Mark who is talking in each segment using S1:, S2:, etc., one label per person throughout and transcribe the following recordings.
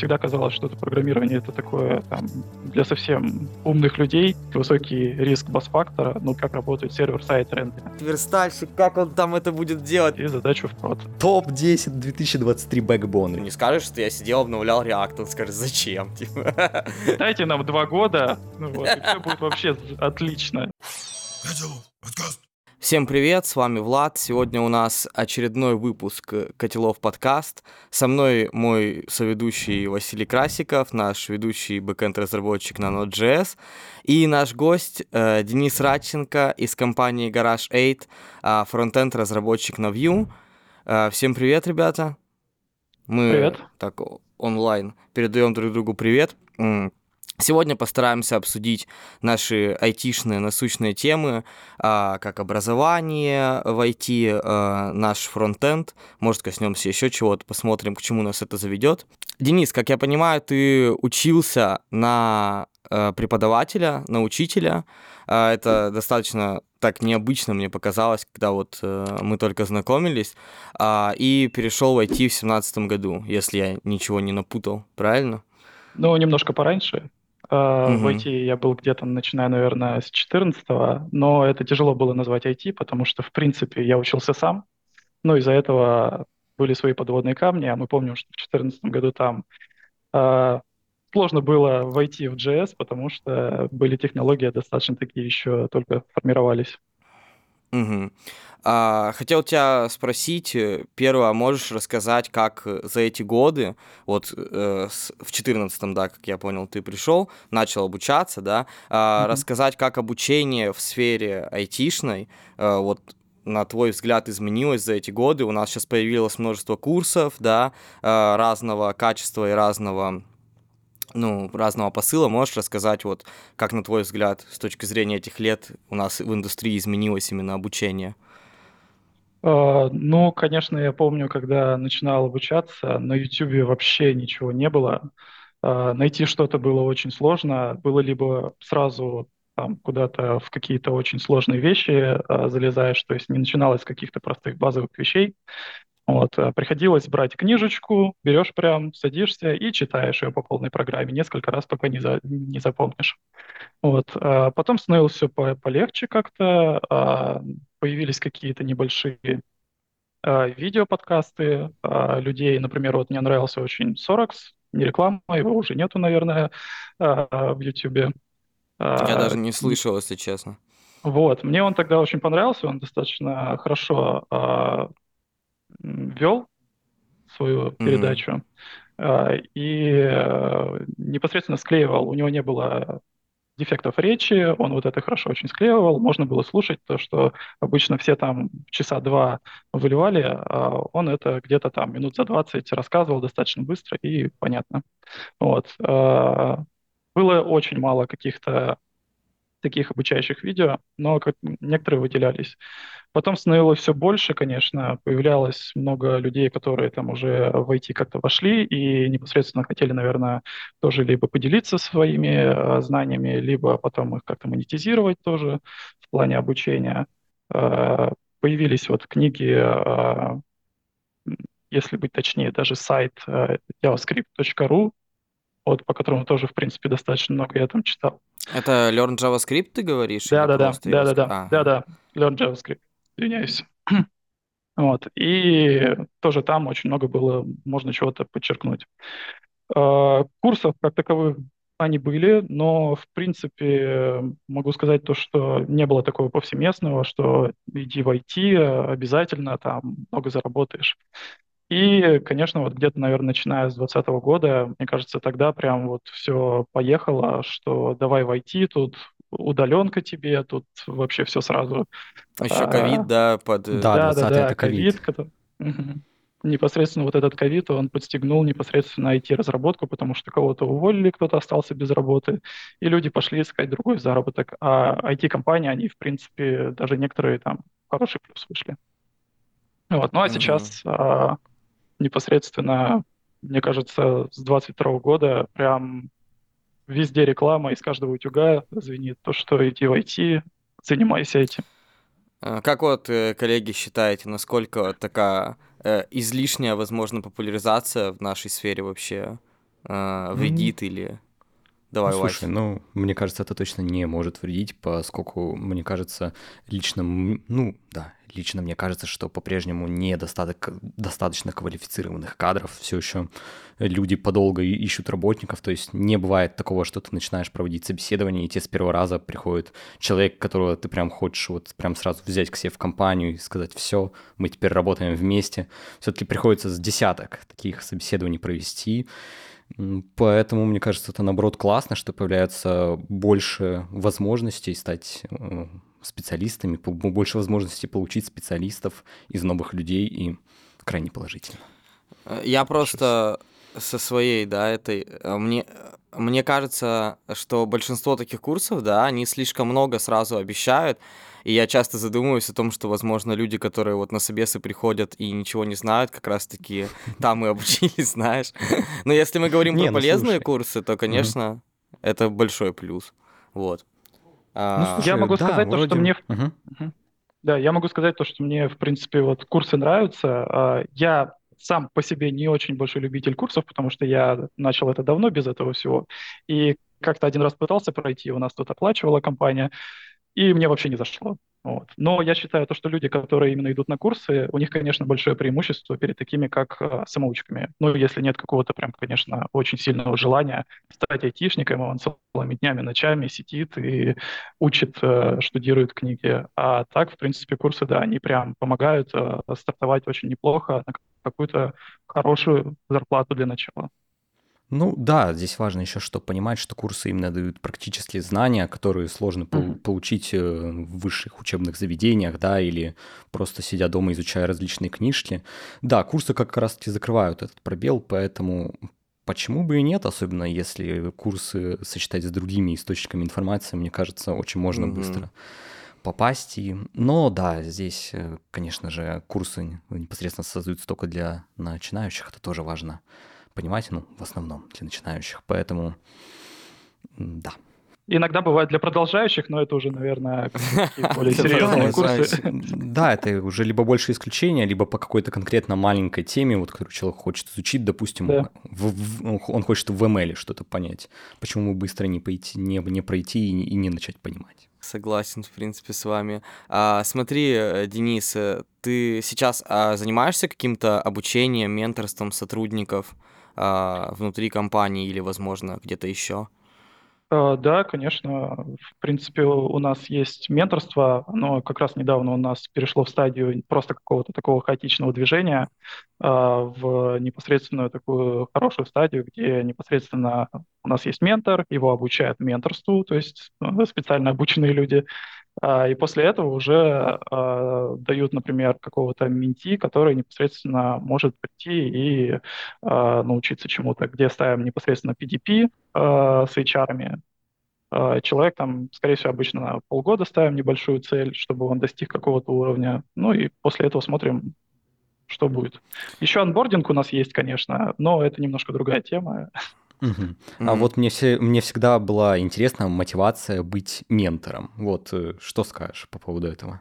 S1: всегда казалось, что это программирование это такое там, для совсем умных людей, высокий риск бас-фактора, ну как работает сервер-сайт рендеринг.
S2: Верстальщик, как он там это будет делать?
S1: И задачу в прод.
S3: Топ-10 2023
S2: Ты
S3: бэкбоны.
S2: не скажешь, что я сидел, обновлял React, он скажет, зачем? Типа.
S1: Дайте нам два года, ну вот, и все будет вообще отлично.
S2: Всем привет, с вами Влад. Сегодня у нас очередной выпуск Котелов подкаст. Со мной мой соведущий Василий Красиков, наш ведущий бэкэнд-разработчик на Node.js, и наш гость э, Денис Радченко из компании Garage 8, э, фронтенд-разработчик на Vue. Э, всем привет, ребята. Мы
S1: Привет.
S2: так онлайн передаем друг другу привет. Сегодня постараемся обсудить наши айтишные насущные темы, а, как образование в IT, а, наш фронтенд. Может, коснемся еще чего-то, посмотрим, к чему нас это заведет. Денис, как я понимаю, ты учился на э, преподавателя, на учителя. А, Это достаточно так необычно мне показалось, когда вот э, мы только знакомились, а, и перешел в IT в 2017 году, если я ничего не напутал, правильно?
S1: Ну, немножко пораньше. А, В. IT я был где-то, начиная, наверное, с 14 но это тяжело было назвать IT, потому что, в принципе, я учился сам. Ну, из-за этого были свои подводные камни, а мы помним, что в 2014 году там а, сложно было войти в JS, потому что были технологии достаточно такие еще только формировались.
S2: Мгм. А, хотел тебя спросить, э, первое, можешь рассказать, как э, за эти годы, вот э, с- в 14 да, как я понял, ты пришел, начал обучаться, да, а,
S1: Мгм.
S2: рассказать, как обучение в сфере айтишной, э, вот на твой взгляд, изменилось за эти годы? У нас сейчас появилось множество курсов, да, э, разного качества и разного ну, разного посыла. Можешь рассказать, вот, как, на твой взгляд, с точки зрения этих лет у нас в индустрии изменилось именно обучение?
S1: А, Ну, конечно, я помню, когда начинал обучаться, на YouTube вообще ничего не было. А, Найти что-то было очень сложно. Было либо сразу там куда-то в какие-то очень сложные вещи а, залезаешь, то есть не начиналось с каких-то простых базовых вещей. Вот, а приходилось брать книжечку, берешь прям, садишься и читаешь ее по полной программе несколько раз, пока не, за- не запомнишь. Вот, а потом становилось все по- полегче как-то, а, появились какие-то небольшие а, видеоподкасты а, людей. Например, вот мне нравился очень Соракс, не реклама, его уже нету, наверное, а, в Ютубе.
S2: Я
S1: А,
S2: даже не слышал, если честно.
S1: Вот, мне он тогда очень понравился, он достаточно хорошо а, вел свою передачу а, и э, непосредственно склеивал. У него не было дефектов речи, он вот это хорошо очень склеивал, можно было слушать то, что обычно все там часа два выливали, а он это где-то там минут за 20 рассказывал достаточно быстро и понятно. Вот. А, Было очень мало каких-то таких обучающих видео, но как- некоторые выделялись. Потом становилось все больше, конечно, появлялось много людей, которые там уже в IT как-то вошли и непосредственно хотели, наверное, тоже либо поделиться своими э, знаниями, либо потом их как-то монетизировать тоже в плане обучения. Э, Появились вот книги, э, если быть точнее, даже сайт javascript.ru, вот, по которому тоже, в принципе, достаточно много я там читал.
S2: Это Learn JavaScript ты говоришь?
S1: Да-да-да, да-да-да,
S2: Ага.
S1: да-да, Learn JavaScript, извиняюсь. Вот, и тоже там очень много было, можно чего-то подчеркнуть. Э, Курсов как таковых они были, но, в принципе, могу сказать то, что не было такого повсеместного, что иди в IT, э, обязательно там много заработаешь. И, конечно, вот где-то, наверное, начиная с 2020 года, мне кажется, тогда прям вот все поехало, что давай в IT, тут удаленка тебе, тут вообще все сразу.
S2: Еще
S1: А,
S2: ковид, да, под... э,
S3: Да, 20 это ковид.
S1: ковид. Непосредственно вот этот ковид, он подстегнул непосредственно IT-разработку, потому что кого-то уволили, кто-то остался без работы, и люди пошли искать другой заработок. А IT-компании, они, в принципе, даже некоторые там хороший плюс вышли. Вот. Ну а
S2: Мгм.
S1: сейчас а, непосредственно, мне кажется, с 22 года прям везде реклама из каждого утюга звенит то, что иди в IT, занимайся этим.
S2: А Как вот, э, коллеги, считаете, насколько такая э, излишняя, возможно, популяризация в нашей сфере вообще э, вредит mm-hmm. или
S3: Давай, ну, слушай, ну, мне кажется, это точно не может вредить, поскольку, мне кажется, лично, ну, да, лично мне кажется, что по-прежнему недостаток достаточно квалифицированных кадров, все еще люди подолго ищут работников, то есть не бывает такого, что ты начинаешь проводить собеседование, и тебе с первого раза приходит человек, которого ты прям хочешь вот прям сразу взять к себе в компанию и сказать, все, мы теперь работаем вместе. Все-таки приходится с десяток таких собеседований провести, Поэтому, мне кажется, это наоборот классно, что появляется больше возможностей стать э, специалистами, больше возможностей получить специалистов из новых людей и крайне положительно.
S2: Я просто со своей, да, этой, э, мне, мне кажется, что большинство таких курсов, да, они слишком много сразу обещают, и я часто задумываюсь о том, что, возможно, люди, которые вот на собесы приходят и ничего не знают, как раз-таки там и обучились, знаешь. Но если мы говорим про ну, полезные курсы, то, конечно, это большой плюс. Вот.
S1: Ну, а, я могу сказать то, что мне... Да, я могу сказать то, что мне, в принципе, вот курсы нравятся. А, я сам по себе не очень большой любитель курсов, потому что я начал это давно без этого всего. И как-то один раз пытался пройти, у нас тут оплачивала компания, и мне вообще не зашло. Вот. Но я считаю, то, что люди, которые именно идут на курсы, у них, конечно, большое преимущество перед такими, как э, самоучками. Ну, если нет какого-то прям, конечно, очень сильного желания стать айтишником, он целыми днями, ночами сидит и учит, э, штудирует книги. А так, в принципе, курсы, да, они прям помогают э, стартовать очень неплохо на какую-то хорошую зарплату для начала.
S3: Ну да, здесь важно еще что понимать, что курсы именно дают практические знания, которые сложно mm-hmm. получить э, в высших учебных заведениях, да, или просто сидя дома, изучая различные книжки. Да, курсы как раз-таки закрывают этот пробел, поэтому почему бы и нет, особенно если курсы сочетать с другими источниками информации, мне кажется, очень можно mm-hmm. быстро попасть. И... Но да, здесь, э, конечно же, курсы непосредственно создаются только для начинающих, это тоже важно понимаете, ну, в основном для начинающих. Поэтому, да.
S1: Иногда бывает для продолжающих, но это уже, наверное, более серьезные курсы.
S3: Да, это уже либо больше исключения, либо по какой-то конкретно маленькой теме, вот, которую человек хочет изучить, допустим, он хочет в ML что-то понять. Почему бы быстро не, пойти, не, не пройти и, и не начать понимать?
S2: Согласен, в принципе, с вами. А, смотри, э, Денис, э, ты сейчас а, занимаешься каким-то обучением, менторством сотрудников? А, внутри компании или, возможно, где-то еще?
S1: А, да, конечно. В принципе, у нас есть менторство. Оно как раз недавно у нас перешло в стадию просто какого-то такого хаотичного движения а, в непосредственную такую хорошую стадию, где непосредственно у нас есть ментор, его обучают менторству, то есть э, специально обученные люди, и после этого уже а, дают, например, какого-то менти, который непосредственно может прийти и а, научиться чему-то, где ставим непосредственно PDP с HR. Человек там, скорее всего, обычно на полгода ставим небольшую цель, чтобы он достиг какого-то уровня. Ну и после этого смотрим, что будет. Еще анбординг у нас есть, конечно, но это немножко другая тема.
S3: Мгм. А вот мне, все, мне всегда была интересна мотивация быть ментором. Вот э, что скажешь по поводу этого?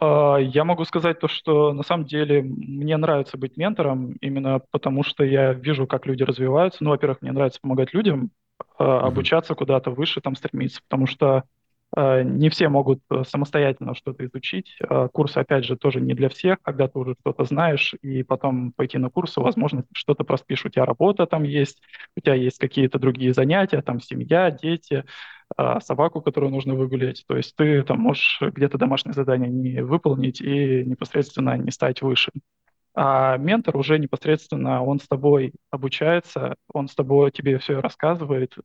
S1: А, Я могу сказать то, что на самом деле мне нравится быть ментором, именно потому что я вижу, как люди развиваются. Ну, во-первых, мне нравится помогать людям а, обучаться куда-то выше, там стремиться, потому что не все могут э, самостоятельно что-то изучить. Э, курсы, опять же, тоже не для всех. Когда ты уже что-то знаешь, и потом пойти на курсы, возможно, что-то проспишь. У тебя работа там есть, у тебя есть какие-то другие занятия, там семья, дети, собаку, которую нужно выгулять. То есть ты там можешь где-то домашнее задание не выполнить и непосредственно не стать выше. А ментор уже непосредственно, он с тобой обучается, он с тобой тебе все рассказывает,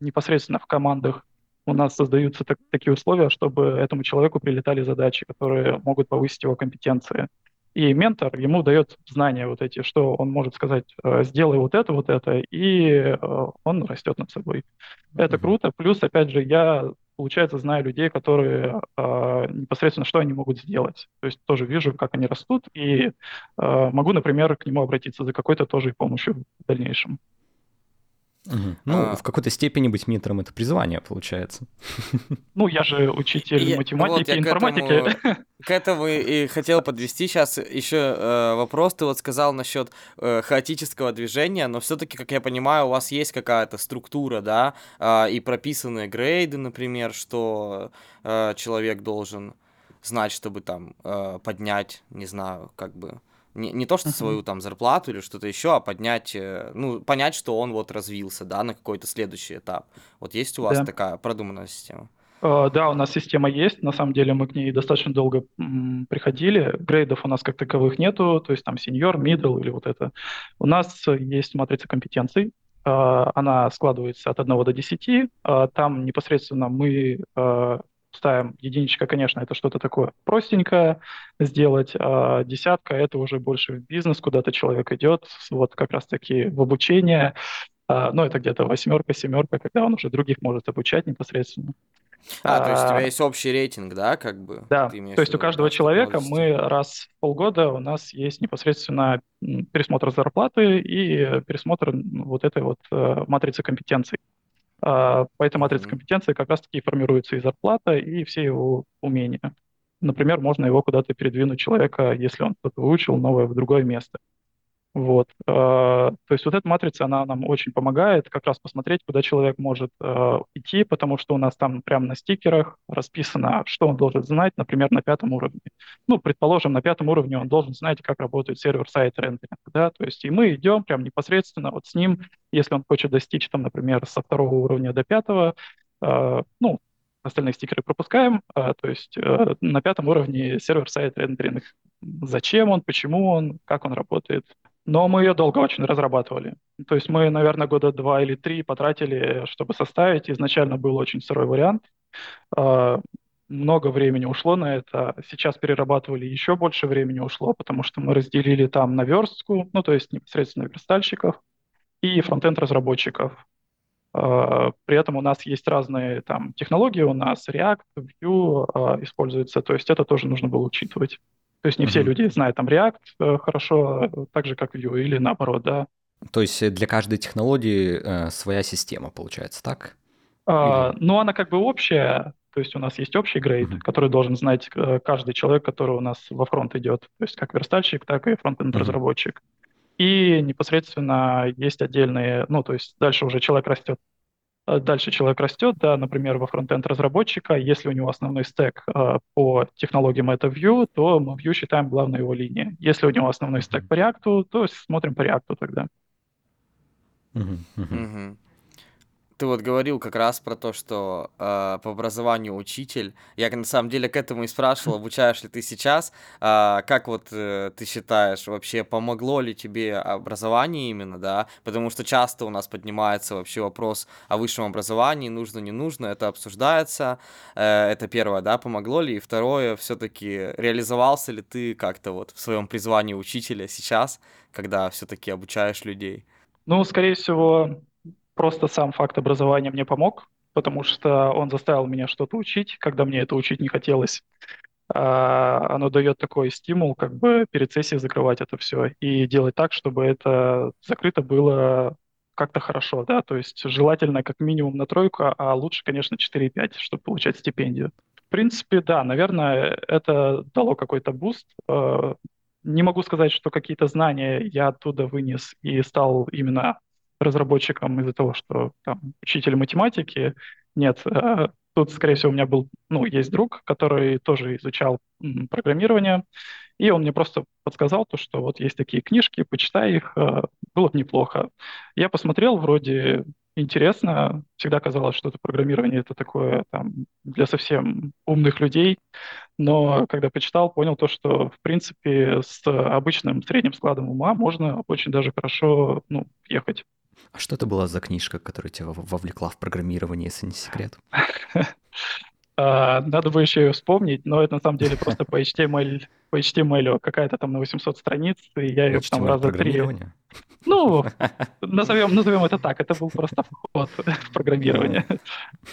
S1: непосредственно в командах у нас создаются так, такие условия, чтобы этому человеку прилетали задачи, которые могут повысить его компетенции. И ментор ему дает знания вот эти, что он может сказать, «Э, сделай вот это, вот это, и э, он растет над собой. Это круто. Плюс, опять же, я, получается, знаю людей, которые э, непосредственно, что они могут сделать. То есть тоже вижу, как они растут, и могу, например, к нему обратиться за какой-то тоже помощью в дальнейшем.
S3: Угу. Ну, а, в какой-то степени быть ментором это призвание, получается.
S1: Ну, я же учитель и, математики, вот информатики.
S2: К этому, к этому и хотел подвести сейчас еще э, вопрос. Ты вот сказал насчет э, хаотического движения, но все-таки, как я понимаю, у вас есть какая-то структура, да, э, и прописанные грейды, например, что э, человек должен знать, чтобы там э, поднять, не знаю, как бы не, не то, что свою там зарплату или что-то еще, а поднять, э, ну, понять, что он вот развился, да, на какой-то следующий этап. Вот есть у вас да. такая продуманная система?
S1: Uh, да, у нас система есть. На самом деле мы к ней достаточно долго м, приходили. Грейдов у нас как таковых нету, то есть там сеньор, middle или вот это. У нас есть матрица компетенций. Uh, она складывается от 1 до 10. Uh, там непосредственно мы ставим единичка, конечно, это что-то такое простенькое сделать, а десятка это уже больше в бизнес, куда-то человек идет, вот как раз-таки в обучение, а, ну, это где-то восьмерка, семерка, когда он уже других может обучать непосредственно.
S2: А, а, то есть у тебя а, есть общий рейтинг, да, как бы?
S1: Да, то есть у каждого человека мы раз в полгода у нас есть непосредственно пересмотр зарплаты и пересмотр вот этой вот э, матрицы компетенций. А, по этой матрице компетенции как раз-таки формируется и зарплата, и все его умения. Например, можно его куда-то передвинуть человека, если он что-то выучил новое в другое место. Вот. А, то есть вот эта матрица, она нам очень помогает как раз посмотреть, куда человек может а, идти, потому что у нас там прямо на стикерах расписано, что он должен знать, например, на пятом уровне. Ну, предположим, на пятом уровне он должен знать, как работает сервер-сайт рендеринг, да, то есть и мы идем прям непосредственно вот с ним, если он хочет достичь, там, например, со второго уровня до пятого, а, ну, остальные стикеры пропускаем, то есть на пятом уровне сервер-сайт рендеринг. Зачем он, почему он, как он работает, но мы ее долго очень разрабатывали. То есть мы, наверное, года два или три потратили, чтобы составить. Изначально был очень сырой вариант. А, много времени ушло на это. Сейчас перерабатывали еще больше времени ушло, потому что мы разделили там на верстку, ну то есть непосредственно верстальщиков и фронтенд разработчиков. А, при этом у нас есть разные там технологии, у нас React, Vue а, используется, то есть это тоже нужно было учитывать. То есть не все люди знают там React э, хорошо, так же как Vue, или наоборот, да.
S3: То есть для каждой технологии э, своя система, получается, так?
S1: А, ну, она как бы общая, то есть у нас есть общий грейд, uh-huh. который должен знать э, каждый человек, который у нас во фронт идет, то есть как верстальщик, так и фронтенд-разработчик. Uh-huh. И непосредственно есть отдельные, ну, то есть дальше уже человек растет Э, дальше человек растет, да, например, во фронтенд разработчика, если у него основной стек э, по технологиям это Vue, то мы Vue считаем главной его линией. Если у него основной стек по React, то смотрим по React тогда.
S2: Uh-huh, uh-huh ты вот говорил как раз про то, что э, по образованию учитель. Я на самом деле к этому и спрашивал, обучаешь ли ты сейчас. Э, как вот э, ты считаешь, вообще помогло ли тебе образование именно, да? Потому что часто у нас поднимается вообще вопрос о высшем образовании, нужно, не нужно, это обсуждается. Э, это первое, да, помогло ли? И второе, все-таки реализовался ли ты как-то вот в своем призвании учителя сейчас, когда все-таки обучаешь людей?
S1: Ну, скорее всего, просто сам факт образования мне помог, потому что он заставил меня что-то учить, когда мне это учить не хотелось. А, оно дает такой стимул, как бы перед сессией закрывать это все и делать так, чтобы это закрыто было как-то хорошо, да, то есть желательно как минимум на тройку, а лучше, конечно, 4-5, чтобы получать стипендию. В принципе, да, наверное, это дало какой-то буст. А, не могу сказать, что какие-то знания я оттуда вынес и стал именно разработчиком из-за того, что там учитель математики. Нет, э, тут, скорее всего, у меня был, ну, есть друг, который тоже изучал программирование, и он мне просто подсказал то, что вот есть такие книжки, почитай их, э, было бы неплохо. Я посмотрел, вроде интересно, всегда казалось, что это программирование это такое там для совсем умных людей, но когда почитал, понял то, что в принципе с обычным средним складом ума можно очень даже хорошо ну, ехать.
S3: А что это была за книжка, которая тебя вовлекла в программирование, если не секрет?
S1: А, надо бы еще ее вспомнить, но это на самом деле просто по HTML, по HTML какая-то там на 800 страниц, и я ее там раза три... Ну, назовем, назовем это так, это был просто вход в программирование.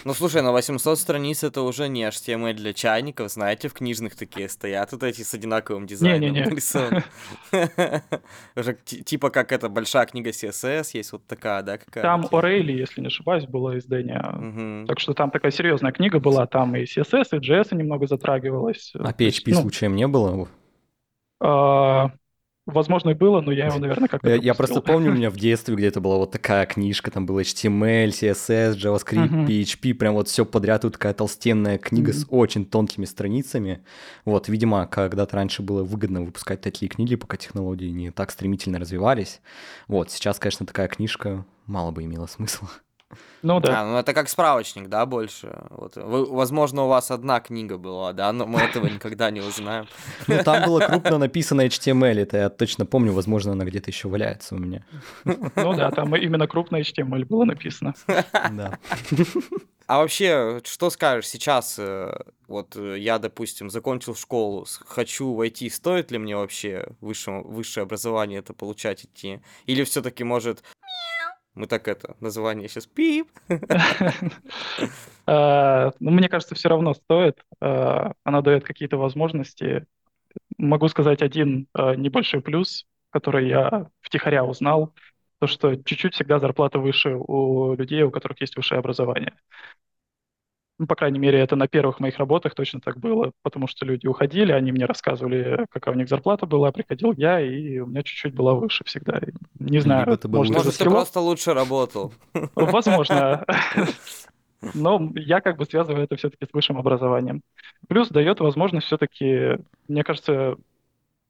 S2: Ну, слушай, на 800 страниц это уже не HTML для чайников, знаете, в книжных такие стоят, вот эти с одинаковым дизайном нарисованы. Уже типа как это, большая книга CSS, есть вот такая, да, какая
S1: Там O'Reilly, если не ошибаюсь, было издание. Так что там такая серьезная книга была, там и CSS, и JS немного затрагивалось.
S3: А PHP ну, случаем не было?
S1: Возможно, и было, но я его, наверное, как-то
S3: Я, я просто помню, у меня в детстве где-то была вот такая книжка, там был HTML, CSS, JavaScript. PHP, прям вот все подряд, тут такая толстенная книга с очень тонкими страницами. Вот, видимо, когда-то раньше было выгодно выпускать такие книги, пока технологии не так стремительно развивались. Вот, сейчас, конечно, такая книжка мало бы имела смысла.
S1: Ну да.
S2: А, ну это как справочник, да, больше. Вот. Вы, возможно, у вас одна книга была, да, но мы этого никогда не узнаем.
S3: Ну там было крупно написано HTML, это я точно помню, возможно, она где-то еще валяется у меня.
S1: Ну да, там именно крупно HTML было написано. Да.
S2: А вообще, что скажешь сейчас? Э, вот э, я, допустим, закончил школу, хочу войти, стоит ли мне вообще высшее, высшее образование это получать идти? Или все-таки может мы так это, название сейчас пип.
S1: А, ну, мне кажется, все равно стоит. А, она дает какие-то возможности. Могу сказать один а, небольшой плюс, который я втихаря узнал, то, что чуть-чуть всегда зарплата выше у людей, у которых есть высшее образование. Ну, по крайней мере, это на первых моих работах точно так было, потому что люди уходили, они мне рассказывали, какая у них зарплата была, приходил я, и у меня чуть-чуть была выше всегда. Не знаю,
S2: это может, может ты просто лучше работал.
S1: Возможно. Но я как бы связываю это все-таки с высшим образованием. Плюс дает возможность все-таки, мне кажется,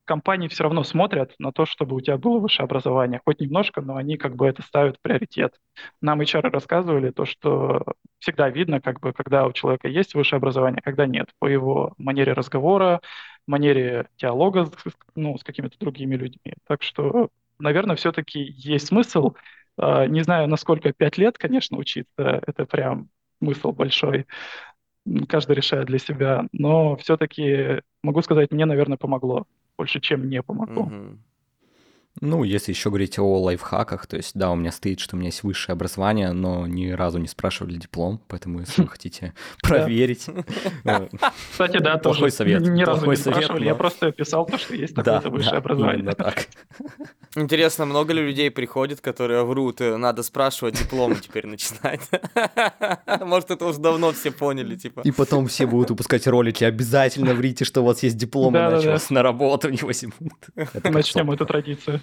S1: компании все равно смотрят на то, чтобы у тебя было высшее образование. Хоть немножко, но они как бы это ставят в приоритет. Нам HR рассказывали то, что всегда видно, как бы, когда у человека есть высшее образование, когда нет, по его манере разговора, манере диалога с, ну, с какими-то другими людьми. Так что, наверное, все-таки есть смысл. А, не знаю, насколько пять лет, конечно, учиться, это прям смысл большой. Каждый решает для себя. Но все-таки могу сказать, мне, наверное, помогло больше, чем не помогло. Угу.
S3: Ну, если еще говорить о лайфхаках, то есть, да, у меня стоит, что у меня есть высшее образование, но ни разу не спрашивали диплом, поэтому если вы хотите проверить...
S1: Э, Кстати, да, тоже совет. Ни разу не спрашивали, я просто писал то, что есть такое высшее образование. так.
S2: Интересно, много ли людей приходит, которые врут, э, надо спрашивать диплом теперь начинать? Может, это уже давно все поняли, типа.
S3: И потом все будут выпускать ролики, обязательно врите, что у вас есть диплом, иначе вас на работу не возьмут.
S1: Начнем эту традицию.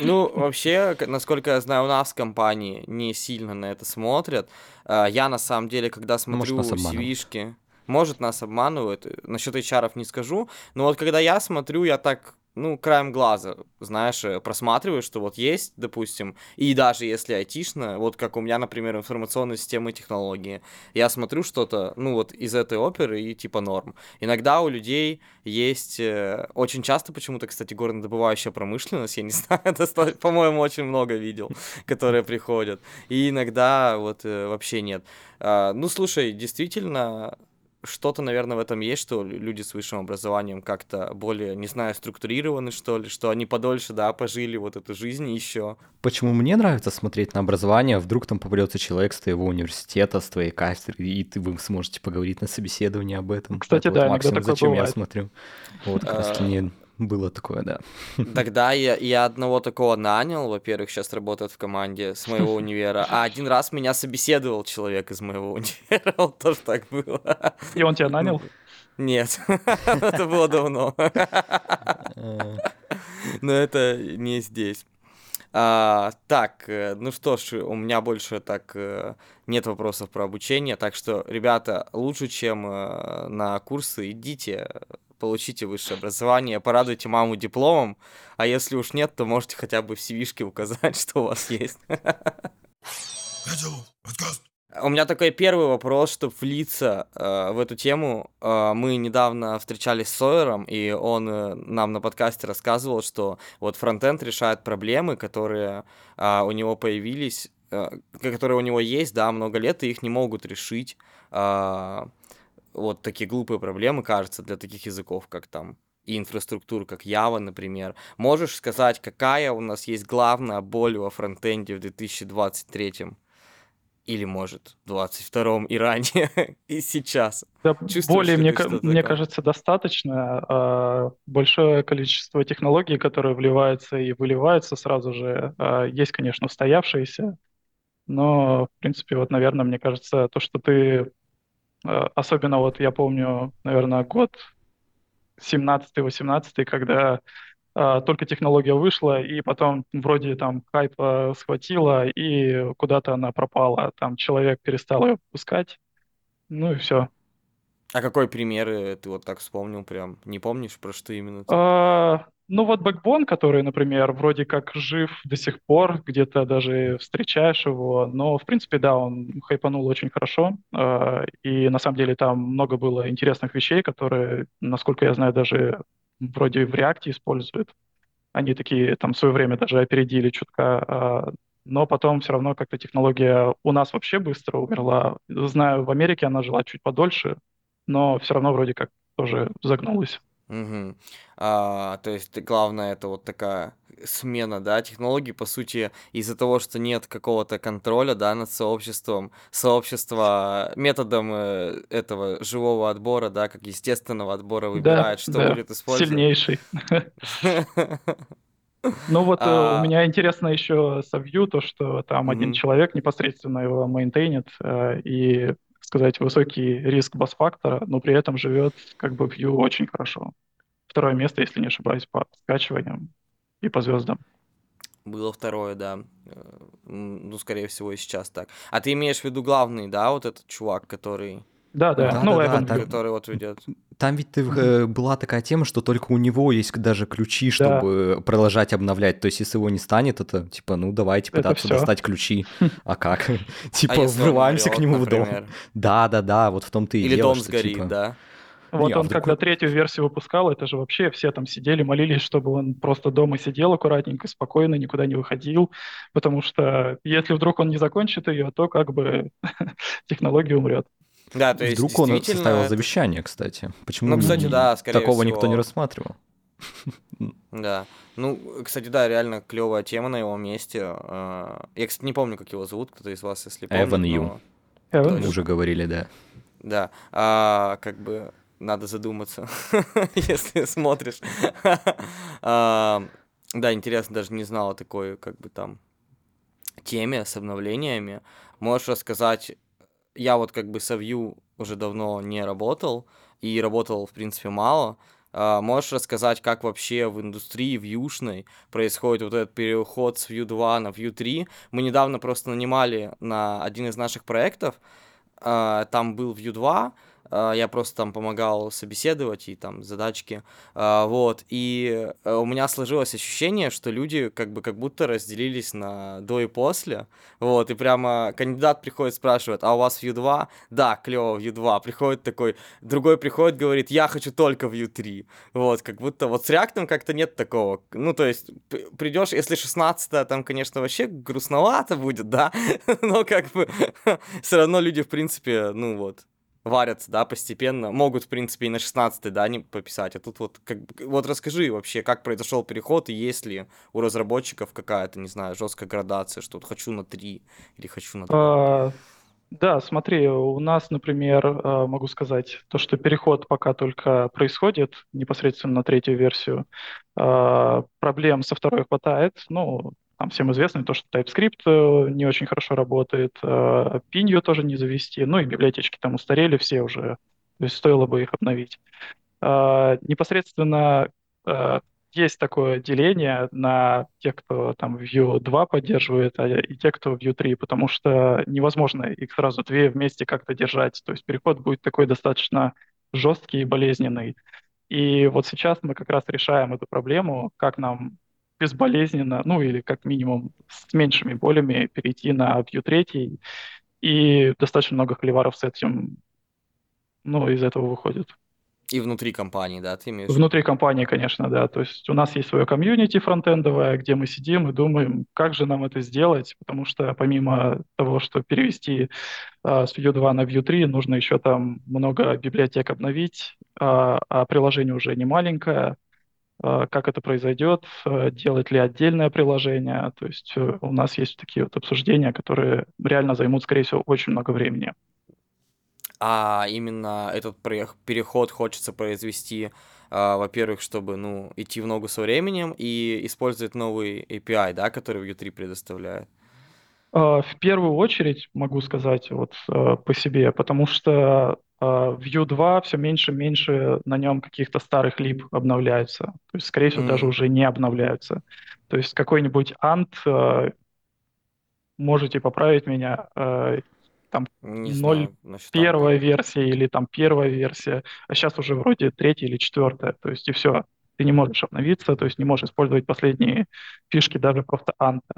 S2: Ну, вообще, насколько я знаю, у нас в компании не сильно на это смотрят. А, я, на самом деле, когда смотрю CV-шки... Может, нас обманывают. Насчет HR не скажу. Но вот когда я смотрю, я так ну, краем глаза, знаешь, э, просматриваешь, что вот есть, допустим, и даже если айтишно, вот как у меня, например, информационные системы и технологии, я смотрю что-то, ну, вот из этой оперы и типа норм. Иногда у людей есть, э, очень часто почему-то, кстати, горнодобывающая промышленность, я не знаю, это, по-моему, очень много видел, которые приходят, и иногда вот э, вообще нет. А, ну, слушай, действительно, что-то, наверное, в этом есть, что люди с высшим образованием как-то более, не знаю, структурированы, что ли, что они подольше, да, пожили вот эту жизнь еще.
S3: Почему мне нравится смотреть на образование, вдруг там попадется человек с твоего университета, с твоей кафедры, и ты, вы сможете поговорить на собеседовании об этом.
S1: Кстати,
S3: Это
S1: да,
S3: вот максимум, зачем бывает. я смотрю. Вот, как раз мне было такое, да.
S2: Тогда я, я одного такого нанял, во-первых, сейчас работает в команде с моего универа, а один раз меня собеседовал человек из моего универа, вот тоже так было.
S1: И он тебя нанял?
S2: Нет, это было давно. Но это не здесь. А, так, э, ну что ж, у меня больше так э, нет вопросов про обучение, так что, ребята, лучше, чем э, на курсы, идите, получите высшее образование, порадуйте маму дипломом, а если уж нет, то можете хотя бы в cv указать, что у вас есть. У меня такой первый вопрос, чтобы влиться э, в эту тему. Э, мы недавно встречались с Сойером, и он э, нам на подкасте рассказывал, что вот фронтенд решает проблемы, которые э, у него появились, э, которые у него есть, да, много лет, и их не могут решить. Э, вот такие глупые проблемы, кажется, для таких языков, как там и инфраструктур, как Java, например. Можешь сказать, какая у нас есть главная боль во фронтенде в 2023? Или, может, в 22-м и ранее, и сейчас?
S1: Да, более, мне, мне кажется, достаточно. А, большое количество технологий, которые вливаются и выливаются сразу же. А, есть, конечно, устоявшиеся, но, в принципе, вот, наверное, мне кажется, то, что ты... А, особенно вот я помню, наверное, год 17-18, когда а, только технология вышла, и потом вроде там хайп схватила, и куда-то она пропала. Там человек перестал ее пускать, ну и все.
S2: А какой пример э, ты вот так вспомнил прям? Не помнишь, про что именно?
S1: А, ну вот Backbone, который, например, вроде как жив до сих пор, где-то даже встречаешь его, но, в принципе, да, он хайпанул очень хорошо, э, и на самом деле там много было интересных вещей, которые, насколько я знаю, даже вроде в React используют. Они такие там в свое время даже опередили чутка, э, но потом все равно как-то технология у нас вообще быстро умерла. Знаю, в Америке она жила чуть подольше, но все равно вроде как тоже загнулась.
S2: Угу. А, то есть главное это вот такая смена, да, технологий, по сути, из-за того, что нет какого-то контроля, да, над сообществом, сообщество методом э, этого живого отбора, да, как естественного отбора выбирает, да, что да. будет использовать.
S1: Сильнейший. Ну вот а... у меня интересно еще со Vue, то, что там mm-hmm. один человек непосредственно его мейнтейнит, э, и сказать, высокий риск бас-фактора, но при этом живет как бы Vue очень хорошо. Второе место, если не ошибаюсь, по скачиваниям и по звездам.
S2: Было второе, да. Э, ну, скорее всего, и сейчас так. А ты имеешь в виду главный, да, вот этот чувак, который...
S1: Да, да,
S3: да ну, да, да,
S2: который вот ведет.
S3: Там ведь э, была такая тема, что только у него есть даже ключи, чтобы да. продолжать обновлять. То есть, если его не станет, это типа, ну давайте пытаться достать ключи. А как? Типа, а врываемся к нему в дом. Да, да, да, вот в том-то и
S2: Или дом сгорит, типа да.
S1: Вот не, он, когда третью версию выпускал, это же вообще все там сидели, молились, чтобы он просто дома сидел аккуратненько, спокойно, никуда не выходил, потому что если вдруг он не закончит ее, то как бы технология умрет.
S2: Да, то есть
S3: Вдруг он составил завещание, кстати. Почему ну, кстати, да, скорее такого всего. никто не рассматривал?
S2: Да. Ну, кстати, да, реально клевая тема на его месте. А, я, кстати, не помню, как его зовут, кто-то из вас, если помнит.
S3: Эван Ю. Мы уже говорили, да.
S2: Да. А, как бы надо задуматься, если смотришь. а, да, интересно, даже не знал о такой, как бы там, теме с обновлениями. Можешь рассказать, я вот как бы с Vue уже давно не работал, и работал, в принципе, мало. Uh, можешь рассказать, как вообще в индустрии вьюшной происходит вот этот переход с Vue 2 на Vue 3? Мы недавно просто нанимали на один из наших проектов, uh, там был Vue 2, а, я просто там помогал собеседовать и там задачки, а, вот, и э, у меня сложилось ощущение, что люди как бы как будто разделились на до и после, вот, и прямо кандидат приходит, спрашивает, а у вас Vue 2? Да, клево, Vue 2, приходит такой, другой приходит, говорит, я хочу только Vue 3, вот, как будто вот с React как-то нет такого, ну, то есть придешь, если 16 там, конечно, вообще грустновато будет, да, но как бы все равно люди, в принципе, ну вот, варятся, да, постепенно, могут, в принципе, и на 16 да, не пописать, а тут вот, как, вот расскажи вообще, как произошел переход, и есть ли у разработчиков какая-то, не знаю, жесткая градация, что вот хочу на 3 или хочу на 2? А,
S1: да, смотри, у нас, например, а, могу сказать, то, что переход пока только происходит непосредственно на третью версию, а, проблем со второй хватает, ну, там всем известно то, что TypeScript э, не очень хорошо работает, э, Pinyu тоже не завести, ну и библиотечки там устарели все уже, то есть стоило бы их обновить. Э, непосредственно есть такое деление на тех, кто там Vue 2 поддерживает, а и те, кто Vue 3, потому что невозможно их сразу две вместе как-то держать. То есть переход будет такой достаточно жесткий и болезненный. И вот сейчас мы как раз решаем эту проблему, как нам безболезненно, ну или как минимум с меньшими болями перейти на Vue 3, и достаточно много холиваров с этим, ну, из этого выходит.
S2: И внутри компании, да, ты имеешь?
S1: Внутри компании, конечно, да. То есть у нас есть свое комьюнити фронтендовое, где мы сидим и думаем, как же нам это сделать, потому что помимо того, что перевести а, с Vue 2 на Vue 3, нужно еще там много библиотек обновить, а, а приложение уже не маленькое. А, как это произойдет, а, делать ли отдельное приложение. То есть э, у нас есть такие вот обсуждения, которые реально займут, скорее всего, очень много времени
S2: а именно этот переход хочется произвести, а, во-первых, чтобы, ну, идти в ногу со временем и использовать новый API, да, который Vue 3 предоставляет?
S1: В первую очередь могу сказать вот по себе, потому что Vue 2 все меньше и меньше на нем каких-то старых лип обновляются. То есть, скорее всего, mm. даже уже не обновляются. То есть какой-нибудь Ant, а, можете поправить меня, а, там не 0 знаю, первая версия или там первая версия, а сейчас уже вроде третья или четвертая, то есть и все, ты не можешь обновиться, то есть не можешь использовать последние фишки даже просто анта.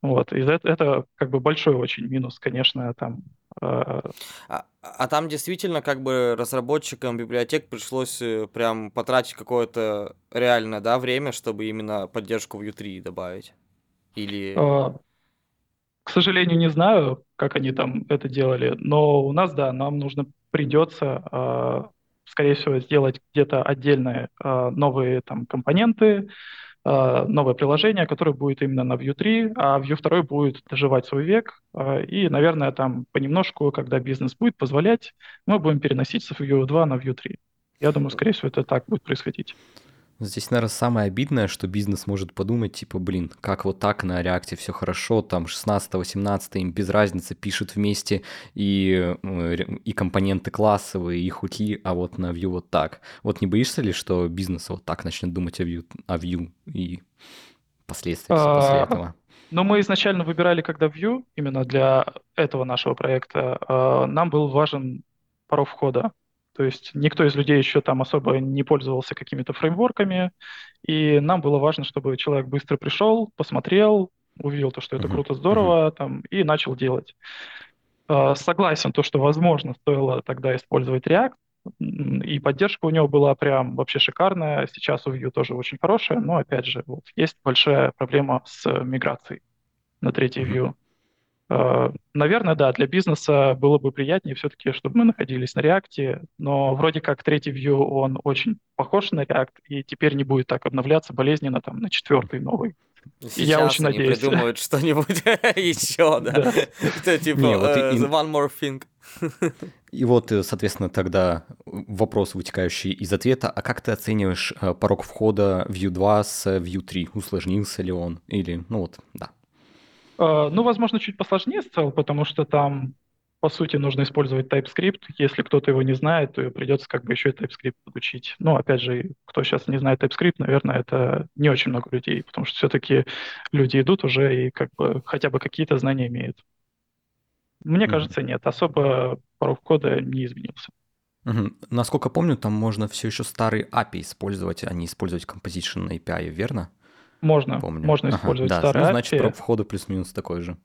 S1: Вот, и это, это как бы большой очень минус, конечно, там.
S2: Э... А, а там действительно как бы разработчикам библиотек пришлось э, прям потратить какое-то реальное, да, время, чтобы именно поддержку Vue 3 добавить? Или...
S1: Э, к сожалению, не знаю, как они там это делали, но у нас, да, нам нужно придется, э, скорее всего, сделать где-то отдельные э, новые там компоненты, новое приложение, которое будет именно на Vue 3, а Vue 2 будет доживать свой век, э, и, наверное, там понемножку, когда бизнес будет позволять, мы будем переносить с Vue 2 на Vue 3. Я думаю, скорее всего, это так будет происходить.
S3: Здесь, наверное, самое обидное, что бизнес может подумать, типа, блин, как вот так на реакте все хорошо, там 16-18 им без разницы пишут вместе и, э, и компоненты классовые, и хутли, а вот на Vue вот так. Вот не боишься ли, что бизнес вот так начнет думать о Vue, о Vue и последствия а, после этого?
S1: Но мы изначально выбирали, когда Vue, именно для этого нашего проекта, а, нам был важен порог входа. То есть никто из людей еще там особо не пользовался какими-то фреймворками, и нам было важно, чтобы человек быстро пришел, посмотрел, увидел то, что это круто, здорово, там, и начал делать. А, согласен, то, что, возможно, стоило тогда использовать React, и поддержка у него была прям вообще шикарная. Сейчас у Vue тоже очень хорошая, но, опять же, вот, есть большая проблема с миграцией на третий Vue. Э, наверное, да, для бизнеса было бы приятнее все-таки, чтобы мы находились на React, но вроде как третий Vue, он очень похож на React, и теперь не будет так обновляться болезненно там на четвертый новый.
S2: Сейчас я очень они надеюсь. придумают что-нибудь еще, да. Это типа э, one more thing.
S3: И вот, э, соответственно, тогда вопрос, вытекающий из ответа, а как ты оцениваешь порог входа Vue 2 с Vue 3? Усложнился ли он? Или, ну вот, да.
S1: А, ну, возможно, чуть посложнее стал, потому что там, по сути, нужно использовать TypeScript. Если кто-то его не знает, то придется как бы еще и TypeScript подучить. Ну, опять же, кто сейчас не знает TypeScript, наверное, это не очень много людей, потому что все-таки люди идут уже и как бы хотя бы какие-то знания имеют. Мне mm-hmm. кажется, нет. Особо порог кода не изменился.
S3: Угу. Насколько помню, там можно все еще старый API использовать, а не использовать Composition API, верно?
S1: Можно, Помню. можно использовать ага,
S3: да, старые ну, значит, проб входа плюс-минус такой же.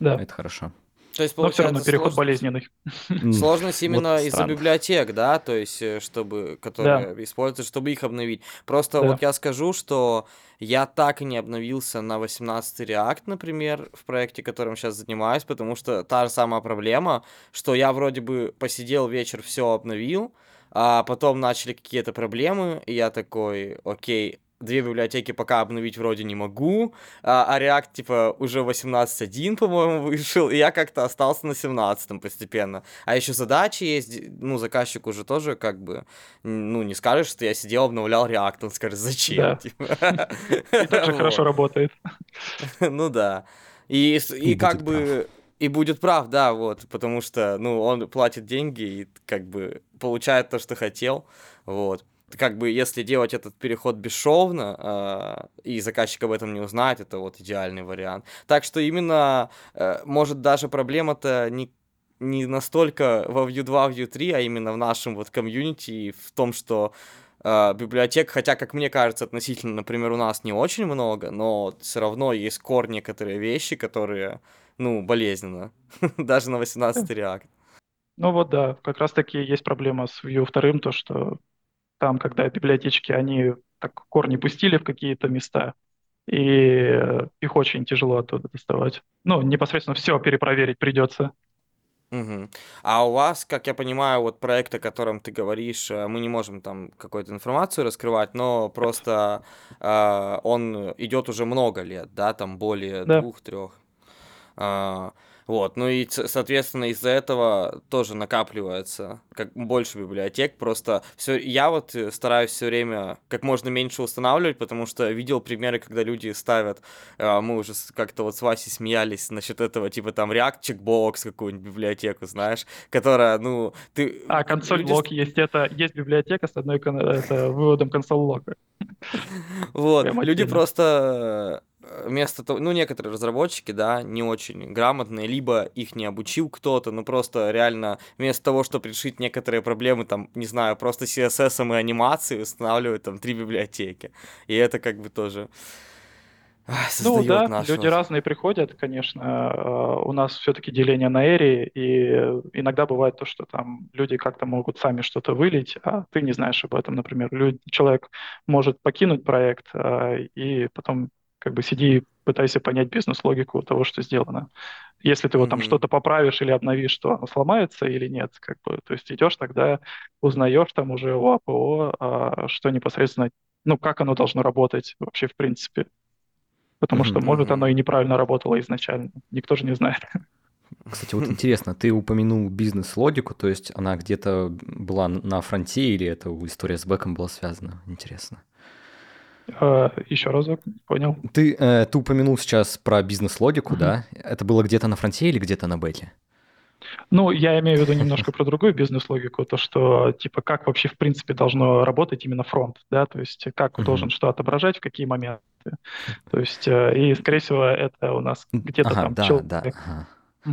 S3: Да. Это хорошо.
S1: То есть, Но все равно переход сложность, болезненный.
S2: Сложность именно вот из-за библиотек, да, то есть, э, чтобы, которые да. используются, чтобы их обновить. Просто да. вот я скажу, что я так и не обновился на 18 React, например, в проекте, которым сейчас занимаюсь, потому что та же самая проблема, что я вроде бы посидел вечер, все обновил, а потом начали какие-то проблемы, и я такой, окей, две библиотеки пока обновить вроде не могу, а, а React, типа, уже 18.1, по-моему, вышел, и я как-то остался на 17 постепенно. А еще задачи есть, ну, заказчик уже тоже, как бы, ну, не скажешь, что я сидел, обновлял React, он скажет, зачем? Да.
S1: Типа. И также хорошо работает.
S2: Ну да. И, и как бы... И будет прав, да, вот, потому что, ну, он платит деньги и как бы получает то, что хотел, вот как бы, если делать этот переход бесшовно, э, и заказчик об этом не узнает, это вот идеальный вариант. Так что именно, э, может, даже проблема-то не не настолько во Vue 2, Vue 3, а именно в нашем вот комьюнити, в том, что э, библиотек, хотя, как мне кажется, относительно, например, у нас не очень много, но все равно есть кор некоторые вещи, которые, ну, болезненно, даже на 18 React.
S1: Ну вот да, как раз таки есть проблема с Vue 2, то, что там, когда библиотечки, они так корни пустили в какие-то места, и их очень тяжело оттуда доставать. Ну, непосредственно все перепроверить придется.
S2: Мгм. А у вас, как я понимаю, вот проект, о котором ты говоришь, э, мы не можем там какую-то информацию раскрывать, но просто э, он идет уже много лет, да, там более
S1: Да.
S2: двух-трех. А, вот, ну и, соответственно, из-за этого тоже накапливается как больше библиотек. Просто все, я вот э, стараюсь все время как можно меньше устанавливать, потому что видел примеры, когда люди ставят, а, мы уже как-то вот с Васей смеялись насчет этого, типа там React Checkbox какую-нибудь библиотеку, знаешь, которая, ну, ты...
S1: А, консоль люди... лог есть, это, есть библиотека с одной это, выводом консоль лога.
S2: Вот, люди просто Э, вместо того, ну, некоторые разработчики, да, не очень грамотные, либо их не обучил кто-то, ну, просто реально вместо того, чтобы решить некоторые проблемы, там, не знаю, просто CSS и анимации устанавливают там три библиотеки. И это как бы тоже
S1: ну да, нашу... люди разные приходят, конечно. А, у нас все-таки деление на эри, и иногда бывает то, что там люди как-то могут сами что-то вылить, а ты не знаешь об этом, например. Человек может покинуть проект, а, и потом как бы сиди пытайся понять бизнес-логику того, что сделано. Если ты вот mm-hmm. там что-то поправишь или обновишь, то оно сломается или нет, как бы, то есть идешь тогда, узнаешь там уже у АПО, а, что непосредственно, ну, как оно должно работать вообще в принципе. Потому mm-hmm. что, может, оно и неправильно работало изначально. Никто же не знает.
S3: Кстати, вот интересно, ты упомянул бизнес-логику, то есть она где-то была на фронте или эта история с бэком была связана? Интересно.
S1: Э, еще разок, понял.
S3: Ты, э, ты упомянул сейчас про бизнес-логику, uh-huh. да? Это было где-то на фронте или где-то на бете?
S1: Ну, я имею в виду немножко про другую бизнес-логику, то, что, типа, как вообще, в принципе, должно работать именно фронт, да, то есть как uh-huh. должен что отображать, в какие моменты. То есть, э, и, скорее всего, это у нас где-то ага, там
S3: да, человек... Да, ага.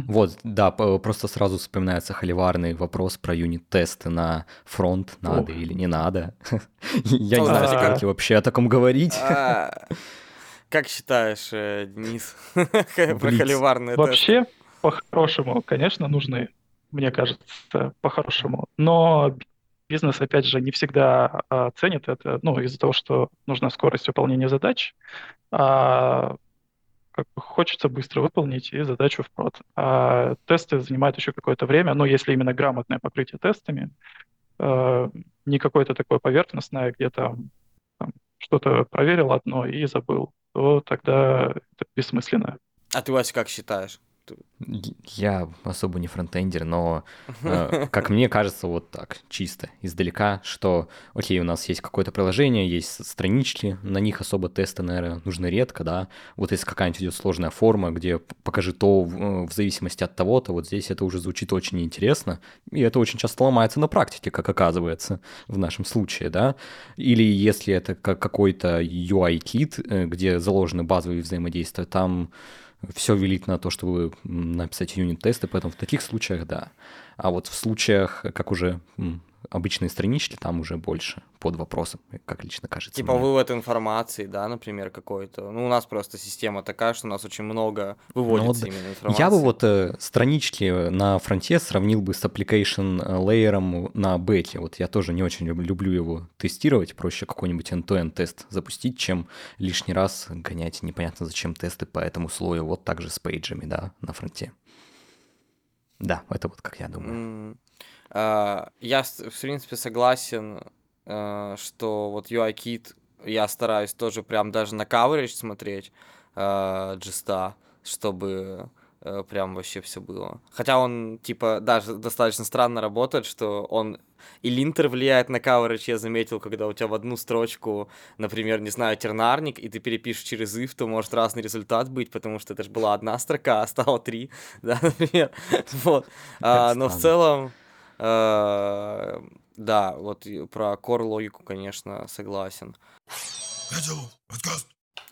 S3: Вот, да, просто сразу вспоминается холиварный вопрос про юнит-тесты на фронт, надо О. или не надо. Я не знаю, как вообще о таком говорить. А,
S2: как считаешь, э, Денис, про холиварные
S1: тесты? Вообще, по-хорошему, конечно, нужны, мне кажется, по-хорошему. Но бизнес, опять же, не всегда а, ценит это, ну, из-за того, что нужна скорость выполнения задач. А как хочется быстро выполнить и задачу в прод. А тесты занимают еще какое-то время, но если именно грамотное покрытие тестами, э, не какое-то такое поверхностное, где там, там что-то проверил одно и забыл, то тогда это бессмысленно.
S2: А ты, Вася, как считаешь?
S3: Я особо не фронтендер, но, э, как мне кажется, вот так, чисто, издалека, что, окей, у нас есть какое-то приложение, есть странички, на них особо тесты, наверное, нужны редко, да. Вот если какая-нибудь идет сложная форма, где покажи то в, э, в зависимости от того-то, вот здесь это уже звучит очень интересно, и это очень часто ломается на практике, как оказывается в нашем случае, да. Или если это какой-то UI-кит, э, где заложены базовые взаимодействия, там все велит на то, чтобы написать юнит-тесты, поэтому в таких случаях да. А вот в случаях, как уже обычные странички, там уже больше под вопросом, как лично кажется.
S2: Типа мне. вывод информации, да, например, какой-то. Ну, у нас просто система такая, что у нас очень много выводится ну, вот именно информации.
S3: Я бы вот э, странички на фронте сравнил бы с application layer на бете. Вот я тоже не очень люблю его тестировать. Проще какой-нибудь end-to-end тест запустить, чем лишний раз гонять непонятно зачем тесты по этому слою. Вот так же с пейджами, да, на фронте. Да, это вот как я думаю. Mm.
S2: Uh, я, в принципе, согласен Э, что вот UI-кит я стараюсь тоже прям даже на coverage смотреть э, джиста, чтобы э, прям вообще все было. Хотя он, типа, даже достаточно странно работает, что он и линтер влияет на coverage, я заметил, когда у тебя в одну строчку, например, не знаю, тернарник, и ты перепишешь через if, то может разный результат быть, потому что это же была одна строка, а стало три, да, например. Вот. А, но в целом э, да, вот про core логику, конечно, согласен.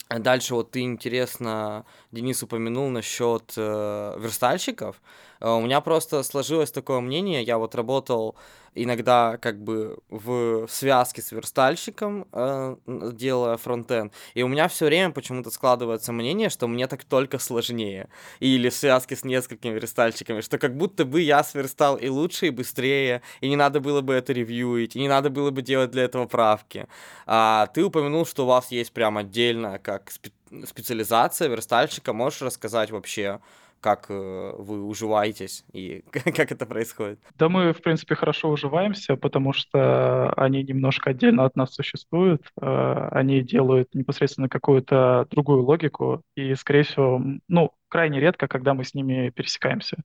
S2: Дальше вот ты интересно, Денис упомянул насчет э, верстальщиков. Э, у меня просто сложилось такое мнение, я вот работал иногда как бы в связке с верстальщиком, э, делая фронтенд, и у меня все время почему-то складывается мнение, что мне так только сложнее, или в связке с несколькими верстальщиками, что как будто бы я сверстал и лучше, и быстрее, и не надо было бы это ревьюить, и не надо было бы делать для этого правки. А ты упомянул, что у вас есть прям отдельно как специализация верстальщика. Можешь рассказать вообще, как э, вы уживаетесь и как это происходит?
S1: Да мы, в принципе, хорошо уживаемся, потому что они немножко отдельно от нас существуют. Э, они делают непосредственно какую-то другую логику, и, скорее всего, ну, крайне редко, когда мы с ними пересекаемся.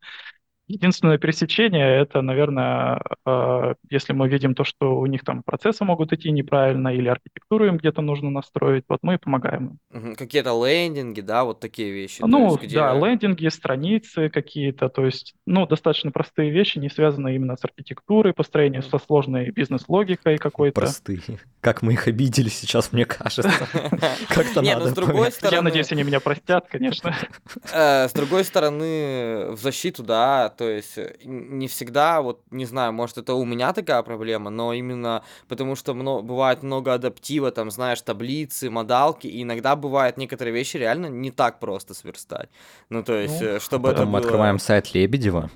S1: Единственное пересечение — это, наверное, э, если мы видим то, что у них там процессы могут идти неправильно или архитектуру им где-то нужно настроить, вот мы и помогаем
S2: им. Какие-то лендинги, да, вот такие вещи.
S1: Ну, есть, где... да, лендинги, страницы какие-то, то есть, ну, достаточно простые вещи, не связанные именно с архитектурой, построением со сложной бизнес-логикой какой-то.
S3: Простые. Как мы их обидели сейчас, мне кажется. Как-то
S2: надо. другой стороны...
S1: Я надеюсь, они меня простят, конечно.
S2: Э, с другой стороны, в защиту, да, то есть э, не всегда, вот не знаю, может это у меня такая проблема, но именно потому что много, бывает много адаптива, там, знаешь, таблицы, модалки, и иногда бывает некоторые вещи реально не так просто сверстать. Ну, то есть, ну, э, чтобы это
S3: мы было... открываем сайт Лебедева.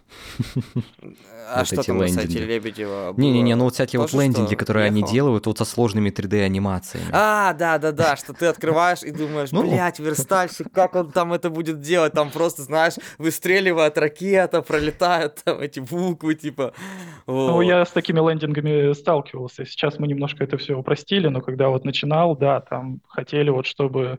S2: А вот что там лендинги. на сайте Лебедева
S3: Не-не-не, ну вот всякие вот лендинги, которые они делают вот со сложными 3D-анимациями.
S2: А, да-да-да, что ты открываешь и думаешь, ну. блядь, верстальщик, как он там это будет делать? Там просто, знаешь, выстреливает ракета, пролетают там эти буквы, типа...
S1: Ну, я с такими лендингами сталкивался. Сейчас мы немножко это все упростили, но когда вот начинал, да, там хотели вот, чтобы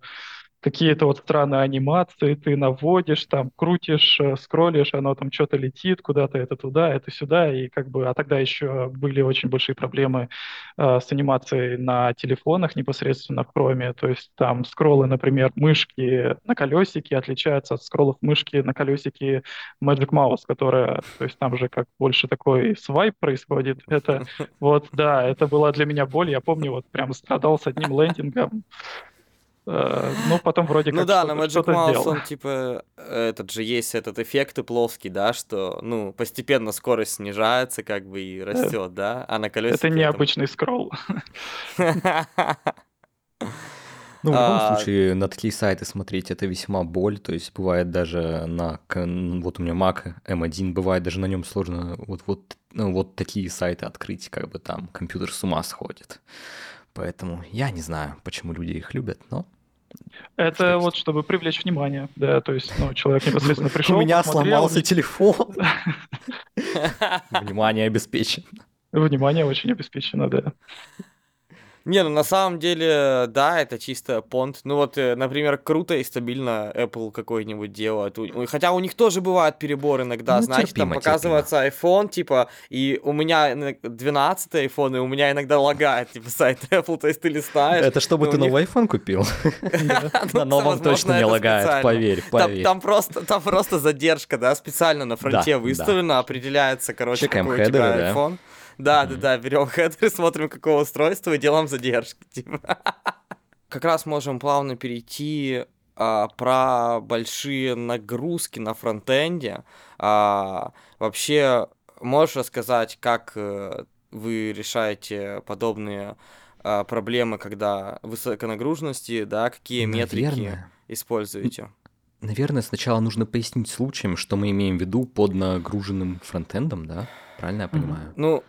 S1: какие-то вот странные анимации, ты наводишь, там, крутишь, э, скроллишь, оно там что-то летит куда-то, это туда, это сюда, и как бы, а тогда еще были очень большие проблемы э, с анимацией на телефонах непосредственно в Chrome, то есть там скроллы, например, мышки на колесике отличаются от скроллов мышки на колесике Magic Mouse, которая, то есть там же как больше такой свайп происходит, это вот, да, это была для меня боль, я помню, вот прям страдал с одним лендингом, ну, потом вроде
S2: ну
S1: как
S2: Ну да, на Magic Mouse он, типа, этот же есть этот эффект и плоский, да, что, ну, постепенно скорость снижается, как бы, и растет, да, а на колесе...
S1: Это необычный скролл.
S3: Ну, в любом а... случае, на такие сайты смотреть это весьма боль. То есть бывает даже на... Вот у меня Mac M1, бывает даже на нем сложно вот, вот, ну, вот такие сайты открыть, как бы там компьютер с ума сходит. Поэтому я не знаю, почему люди их любят, но
S1: это вот чтобы привлечь внимание, да, то есть, ну, человек непосредственно пришел.
S3: У меня сломался телефон. Внимание обеспечено.
S1: Внимание очень обеспечено, да.
S2: Не, ну на самом деле, да, это чисто понт. Ну вот, э, например, круто и стабильно Apple какой-нибудь делает. Хотя у них тоже бывают переборы иногда, ну, знаете, терпимо, там показывается терпимо. iPhone, типа, и у меня 12 iPhone, и у меня иногда лагает, типа, сайт Apple, то есть ты листаешь.
S3: Это чтобы ты новый iPhone купил? На новом точно не лагает, поверь, поверь.
S2: Там просто задержка, да, специально на фронте выставлена, определяется, короче, какой у тебя iPhone. Да, да, да, берем хедер, смотрим, какого устройства и делаем задержки. Типа. Как раз можем плавно перейти а, про большие нагрузки на фронтенде. А, вообще, можешь рассказать, как э, вы решаете подобные а, проблемы, когда высоконагруженности, да, какие Наверное. метрики используете?
S3: Наверное, сначала нужно пояснить случаем, что мы имеем в виду под нагруженным фронтендом, да? Правильно я понимаю?
S2: Ну,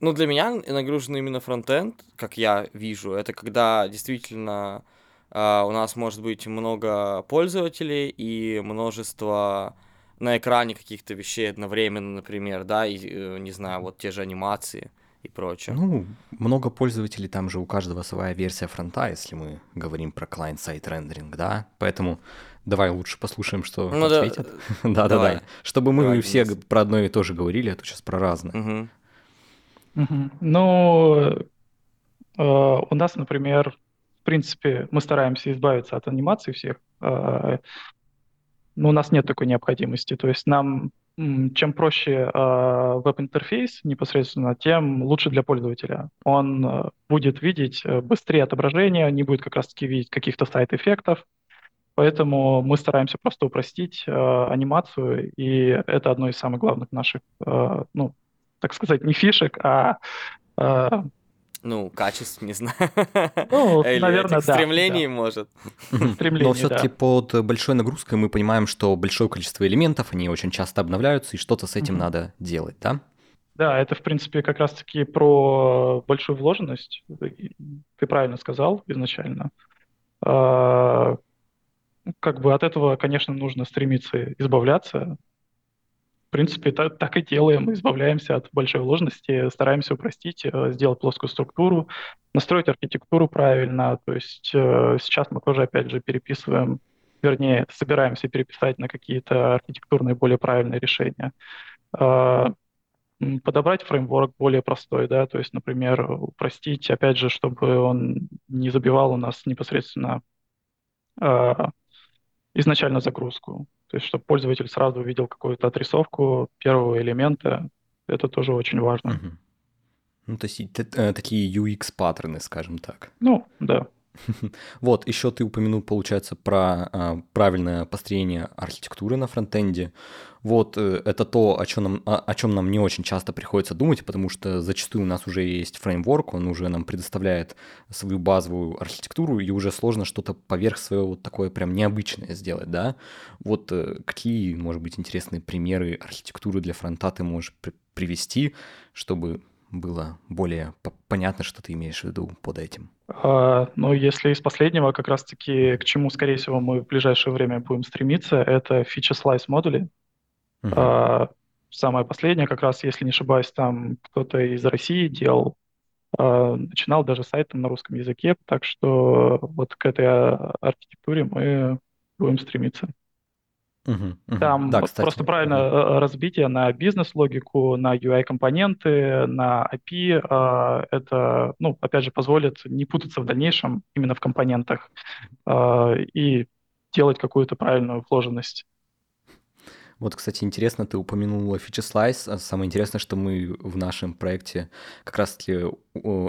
S2: ну, для меня нагружен именно фронтенд, как я вижу, это когда действительно э, у нас может быть много пользователей и множество на экране каких-то вещей одновременно, например, да, и, э, не знаю, вот те же анимации и прочее.
S3: Ну, много пользователей, там же у каждого своя версия фронта, если мы говорим про клиент-сайт рендеринг, да, поэтому давай лучше послушаем, что ну, ответят. Да-да-да, чтобы мы давай, все про одно и то же говорили, а то сейчас про разное.
S1: Угу. Ну, у нас, например, в принципе, мы стараемся избавиться от анимаций всех. Э, ну, у нас нет такой необходимости. То есть нам чем проще э, веб-интерфейс непосредственно, тем лучше для пользователя. Он э, будет видеть быстрее отображение, не будет как раз-таки видеть каких-то сайт-эффектов. Поэтому мы стараемся просто упростить анимацию, и это одно из самых главных наших, ну, так сказать, не фишек, а э,
S2: ну, качеств, не знаю.
S1: Ну, Или наверное,
S2: да. Стремлений, да. может.
S3: Стремлений, Но все-таки да. под большой нагрузкой мы понимаем, что большое количество элементов, они очень часто обновляются, и что-то с этим mm-hmm. надо делать, да?
S1: Да, это, в принципе, как раз-таки про большую вложенность. Ты правильно сказал изначально. А, как бы от этого, конечно, нужно стремиться избавляться, в принципе, так, так и делаем, избавляемся от большой вложенности, стараемся упростить, э, сделать плоскую структуру, настроить архитектуру правильно. То есть э, сейчас мы тоже, опять же, переписываем, вернее, собираемся переписать на какие-то архитектурные более правильные решения. Э, подобрать фреймворк более простой, да, то есть, например, упростить, опять же, чтобы он не забивал у нас непосредственно изначально загрузку. То есть, чтобы пользователь сразу увидел какую-то отрисовку первого элемента, это тоже очень важно. Угу.
S3: Ну, то есть э, такие UX-паттерны, скажем так.
S1: Ну, да.
S3: Вот, еще ты упомянул, получается, про а, правильное построение архитектуры на фронтенде. Вот э, это то, о чем, нам, о, о чем нам не очень часто приходится думать, потому что зачастую у нас уже есть фреймворк, он уже нам предоставляет свою базовую архитектуру, и уже сложно что-то поверх своего вот такое прям необычное сделать, да? Вот э, какие, может быть, интересные примеры архитектуры для фронта ты можешь при- привести, чтобы было более понятно, что ты имеешь в виду под этим?
S1: А, ну, если из последнего, как раз-таки к чему, скорее всего, мы в ближайшее время будем стремиться, это slice модули. А, самое последнее, как раз, если не ошибаюсь, там кто-то из России делал, а, начинал даже сайт на русском языке, так что вот к этой а, архитектуре мы будем стремиться. Угу, угу. Там да, кстати, просто правильно угу. разбитие на бизнес-логику, на UI-компоненты, на API. А, это, ну, опять же, позволит не путаться в дальнейшем именно в компонентах а, и делать какую-то правильную вложенность.
S3: Вот, кстати, интересно, ты упомянул Feature Slice. Самое интересное, что мы в нашем проекте как раз-таки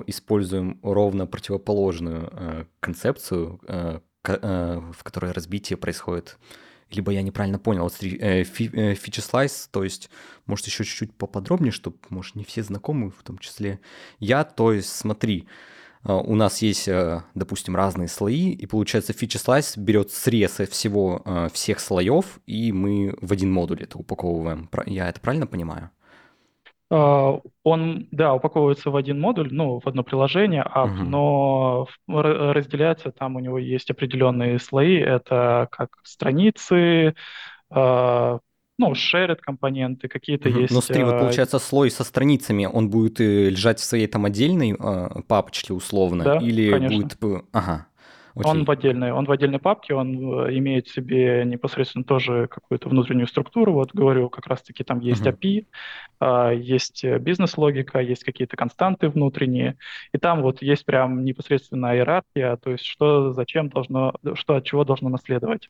S3: используем ровно противоположную э, концепцию, э, э, в которой разбитие происходит либо я неправильно понял, вот э, фи, э, feature slice, то есть, может, еще чуть-чуть поподробнее, чтобы, может, не все знакомы, в том числе я, то есть, смотри, э, у нас есть, э, допустим, разные слои, и получается feature slice берет срез всего, всех слоев, и мы в один модуль это упаковываем. Я это правильно понимаю?
S1: А, он, да, упаковывается в один модуль, ну, в одно приложение, а, угу. но разделяется, там у него есть определенные слои, это как страницы, э, ну, shared компоненты, какие-то угу. есть.
S3: Но смотри, вот а, получается слой со страницами, он будет э, лежать в своей там отдельной папочке условно?
S1: Да,
S3: или
S1: конечно.
S3: будет... Ага.
S1: Окей. Он в отдельной, он в отдельной папке, он э, имеет в себе непосредственно тоже какую-то внутреннюю структуру. Вот говорю, как раз-таки там есть uh-huh. API, а, есть э, бизнес-логика, есть какие-то константы внутренние, и там вот есть прям непосредственно иерархия, то есть что зачем должно, что от чего должно наследовать.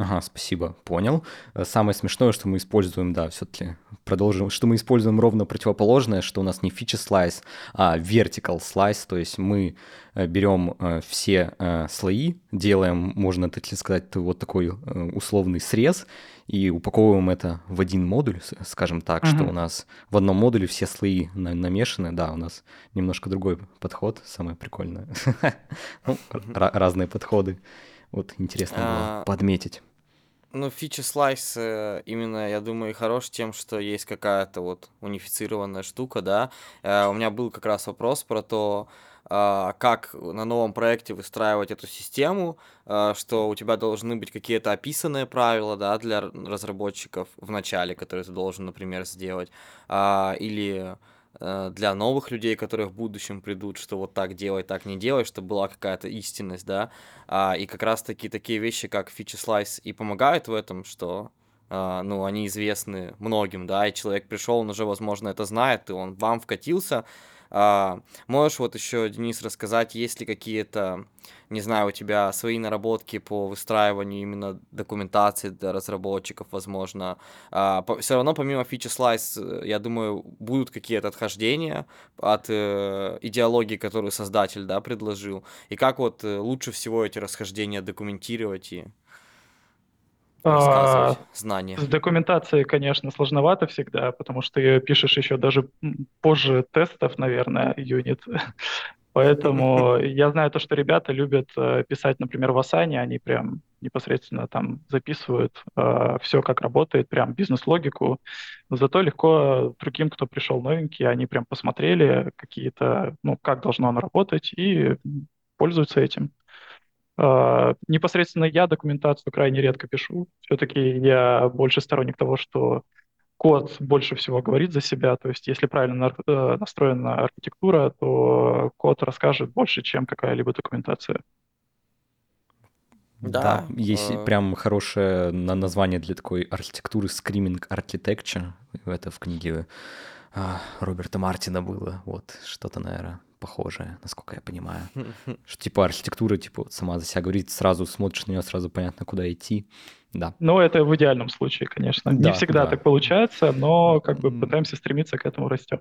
S3: Ага, спасибо, понял. Э, самое смешное, что мы используем, да, все-таки продолжим, что мы используем ровно противоположное, что у нас не feature slice, а vertical slice, то есть мы э, берем э, все слои, делаем, можно так сказать, вот такой условный срез и упаковываем это в один модуль, скажем так, uh-huh. что у нас в одном модуле все слои намешаны, да, у нас немножко другой подход, самое прикольное. Ну, разные подходы. Вот интересно было а, подметить.
S2: Ну, фичи слайс именно, я думаю, хорош тем, что есть какая-то вот унифицированная штука, да. Э, у меня был как раз вопрос про то, а, как на новом проекте выстраивать эту систему, а, что у тебя должны быть какие-то описанные правила, да, для разработчиков в начале, которые ты должен, например, сделать, или Э, для новых людей, которые в будущем придут, что вот так делай, так не делай, чтобы была какая-то истинность, да, а, и как раз-таки такие вещи, как Feature Slice и помогают в этом, что Uh, ну, они известны многим, да, и человек пришел, он уже, возможно, это знает, и он вам вкатился, А, можешь вот еще, Денис, рассказать, есть ли какие-то, не знаю, у тебя свои наработки по выстраиванию именно документации для разработчиков, возможно. А, по, все равно помимо фичи слайс, я думаю, будут какие-то отхождения от э, идеологии, которую создатель, да, предложил. И как вот э, лучше всего эти расхождения документировать и рассказывать а, знания.
S1: С документацией, конечно, сложновато всегда, потому что ты пишешь еще даже позже тестов, наверное, юнит. Поэтому я знаю то, что ребята любят э, писать, например, в Asana, они прям непосредственно там записывают э, все, как работает, прям бизнес-логику. Зато легко другим, кто пришел новенький, они прям посмотрели какие-то, ну, как должно оно работать и пользуются этим. Uh, непосредственно я документацию крайне редко пишу. Все-таки я больше сторонник того, что код больше всего говорит за себя. То есть если правильно uh, настроена архитектура, то код расскажет больше, чем какая-либо документация.
S3: Да, да есть э... прям хорошее название для такой архитектуры Screaming Architecture. Это в книге а, Роберта Мартина было. Вот что-то, наверное, похожее, насколько я понимаю. Что типа архитектура, типа сама за себя говорит, сразу смотришь на нее, сразу понятно, куда идти. Да.
S1: Ну, это в идеальном случае, конечно. Да, Не всегда да. так получается, но как бы пытаемся стремиться к этому растем.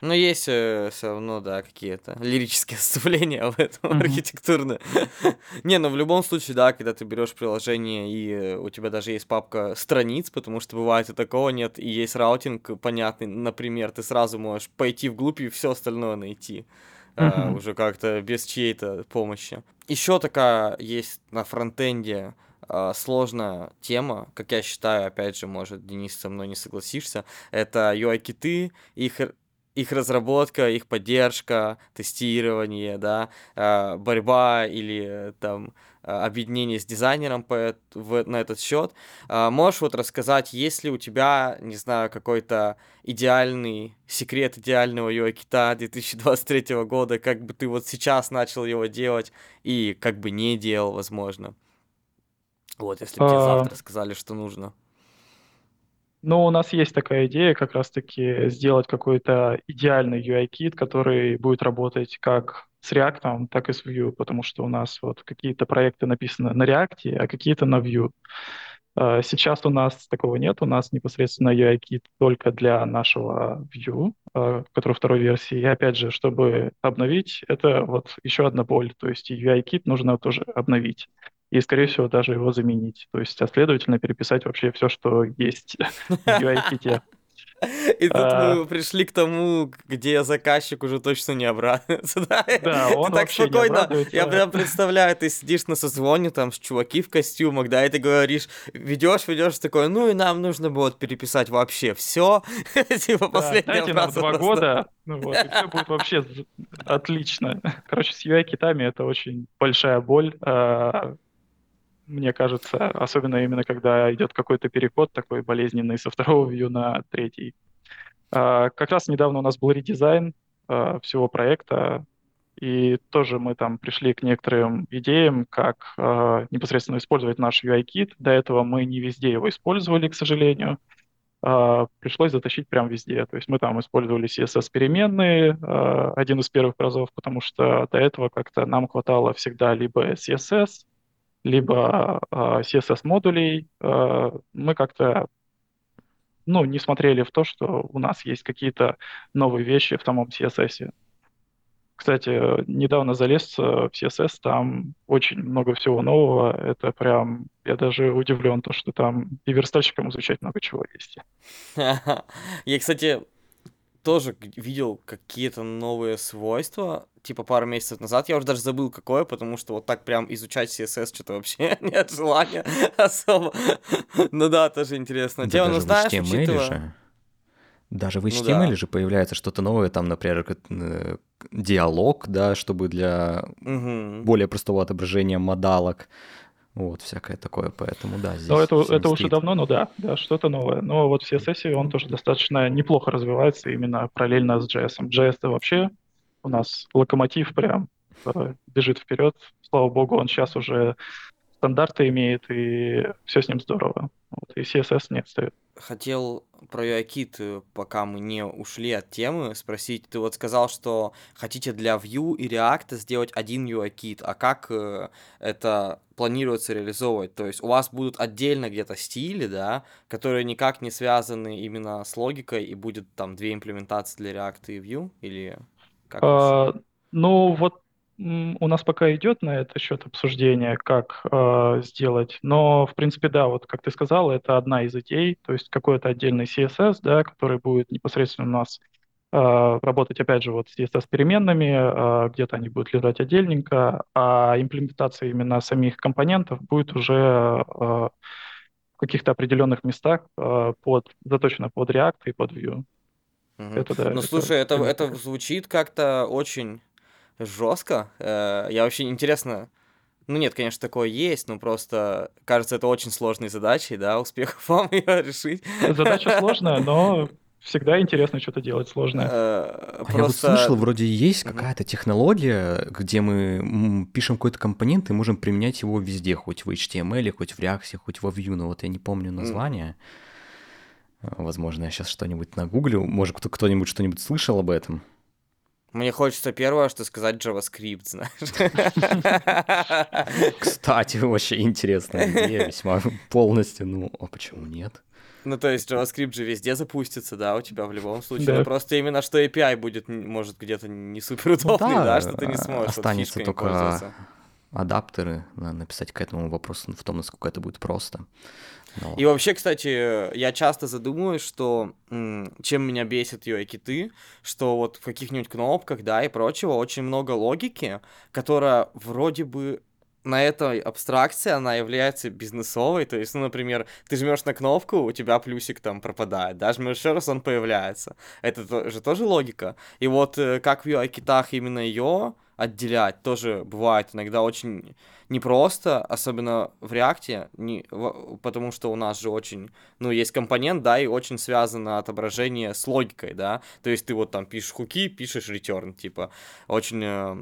S2: Ну, есть э, все равно, да, какие-то лирические отступления в этом mm-hmm. архитектурные. Не, ну в любом случае, да, когда ты берешь приложение, и э, у тебя даже есть папка страниц, потому что бывает и такого нет, и есть routing понятный, например, ты сразу можешь пойти вглубь и все остальное найти. А, уже как-то без чьей-то помощи. Еще такая есть на фронтенде а, сложная тема, как я считаю, опять же, может, Денис со мной не согласишься, это UI-kit ы, их их разработка, их поддержка, тестирование, да, а, борьба или там а, объединение с дизайнером по, в, на этот счет. А, можешь вот рассказать, есть ли у тебя, не знаю, какой-то идеальный секрет идеального UI-кита 2023 года, как бы ты вот сейчас начал его делать и как бы не делал, возможно? Вот, если бы тебе завтра сказали, что нужно.
S1: Ну, у нас есть такая идея как раз-таки сделать какой-то идеальный UI-кит, который будет работать как с React, так и с Vue, потому что у нас вот какие-то проекты написаны на React, а какие-то на Vue. А, сейчас у нас такого нет, у нас непосредственно UI-кит только для нашего Vue, а, который второй версии. И опять же, чтобы обновить, это вот еще одна боль, то есть UI-кит нужно тоже обновить и, скорее всего, даже его заменить. То есть, а следовательно, переписать вообще все, что есть в UI-ките.
S2: И тут а... мы пришли к тому, где заказчик уже точно не обрадуется. Да,
S1: да он ты так спокойно.
S2: Я прям представляю, ты сидишь на созвоне там с чуваки в костюмах, да, и ты говоришь, ведешь, ведешь такой, ну и нам нужно будет переписать вообще все.
S1: типа последняя нам два года, ну вот, и все будет вообще отлично. Короче, с UI-китами это очень большая боль а, мне кажется, особенно именно когда идет какой-то переход такой болезненный со второго view на третий. А, как раз недавно у нас был редизайн а, всего проекта, и тоже мы там пришли к некоторым идеям, как а, непосредственно использовать наш UI-кит. До этого мы не везде его использовали, к сожалению. Пришлось затащить прям везде. То есть мы там использовали CSS-переменные, один из первых разов, потому что до этого как-то нам хватало всегда либо CSS, либо а, CSS-модулей, а, мы как-то ну, не смотрели в то, что у нас есть какие-то новые вещи в самом CSS. Кстати, недавно залез в CSS, там очень много всего нового. Это прям, я даже удивлен, то, что там и верстальщикам изучать много чего есть.
S2: Я, кстати, тоже видел какие-то новые свойства, типа пару месяцев назад. Я уже даже забыл, какое, потому что вот так прям изучать CSS что-то вообще нет желания особо. Ну да, тоже интересно. Да
S3: Тема, ну знаешь, учитывая... же, даже в HTML ну, да. же появляется что-то новое, там, например, диалог, да, чтобы для угу. более простого отображения модалок. Вот, всякое такое, поэтому да,
S1: здесь... Ну, это, это уже давно, но да, да, что-то новое. Но вот в CSS он тоже достаточно неплохо развивается именно параллельно с JS. JS это вообще у нас локомотив прям э, бежит вперед. Слава богу, он сейчас уже стандарты имеет, и все с ним здорово. Вот, и CSS не отстает.
S2: хотел про э, пока мы не ушли от темы, спросить. Ты вот сказал, что хотите для Vue и React сделать один UIKit, а как э, это планируется реализовывать? То есть у вас будут отдельно где-то стили, да, которые никак не связаны именно с логикой, и будет там две имплементации для React и Vue? Или как?
S1: А, ну, вот у нас пока идет на этот счет обсуждение, как э, сделать, но в принципе да, вот как ты сказал, это одна из идей, то есть какой-то отдельный CSS, да, который будет непосредственно у нас э, работать опять же вот с CSS переменными, э, где-то они будут лежать отдельненько, а имплементация именно самих компонентов будет уже э, в каких-то определенных местах э, под заточена под React и под Vue.
S2: Угу. Это, да, ну, это, слушай, это, это звучит как-то очень жестко. Э, я вообще интересно. Ну нет, конечно, такое есть, но просто кажется, это очень сложной задачей, да, успехов вам ее решить.
S1: Задача сложная, но всегда интересно что-то делать сложное.
S3: А я вот слышал, вроде есть какая-то технология, где мы пишем какой-то компонент и можем применять его везде, хоть в HTML, хоть в React, хоть во Vue, но вот я не помню название. Возможно, я сейчас что-нибудь нагуглю. Может, кто-нибудь что-нибудь слышал об этом?
S2: Мне хочется первое, что сказать JavaScript, знаешь.
S3: Кстати, очень интересная идея, весьма полностью. Ну, а почему нет?
S2: Ну, то есть JavaScript же везде запустится, да, у тебя в любом случае. Да. Но просто именно что API будет, может, где-то не супер удобный, ну, да, да, что ты не сможешь
S3: Останется вот только адаптеры написать к этому вопросу в том, насколько это будет просто.
S2: Но... И вообще, кстати, я часто задумываюсь, что чем меня бесит UI-киты, что вот в каких-нибудь кнопках, да, и прочего очень много логики, которая вроде бы на этой абстракции она является бизнесовой, то есть, ну, например, ты жмешь на кнопку, у тебя плюсик там пропадает, да, жмешь еще раз, он появляется. Это же тоже логика. И вот э, как в UI-китах именно ее отделять тоже бывает иногда очень непросто, особенно в реакте, не, в, потому что у нас же очень, ну, есть компонент, да, и очень связано отображение с логикой, да, то есть ты вот там пишешь хуки, пишешь return, типа, очень э,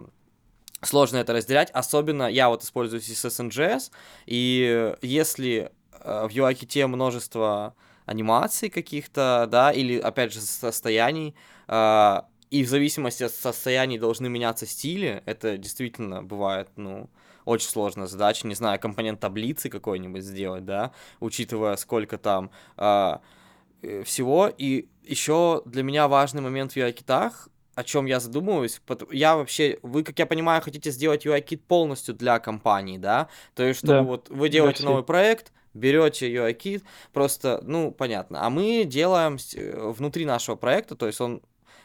S2: сложно это разделять, особенно я вот использую CSS и если э, в UI-ките множество анимаций каких-то, да, или, опять же, состояний, э, и в зависимости от состояний должны меняться стили, это действительно бывает, ну, очень сложная задача, не знаю, компонент таблицы какой-нибудь сделать, да, учитывая сколько там а, э, всего. И еще для меня важный момент в UI-китах, о чем я задумываюсь, я вообще, вы, как я понимаю, хотите сделать UI-кит полностью для компании, да, то есть, чтобы да. вот вы делаете да, новый проект, берете UI-кит, просто, ну, понятно, а мы делаем э, внутри нашего проекта, то есть он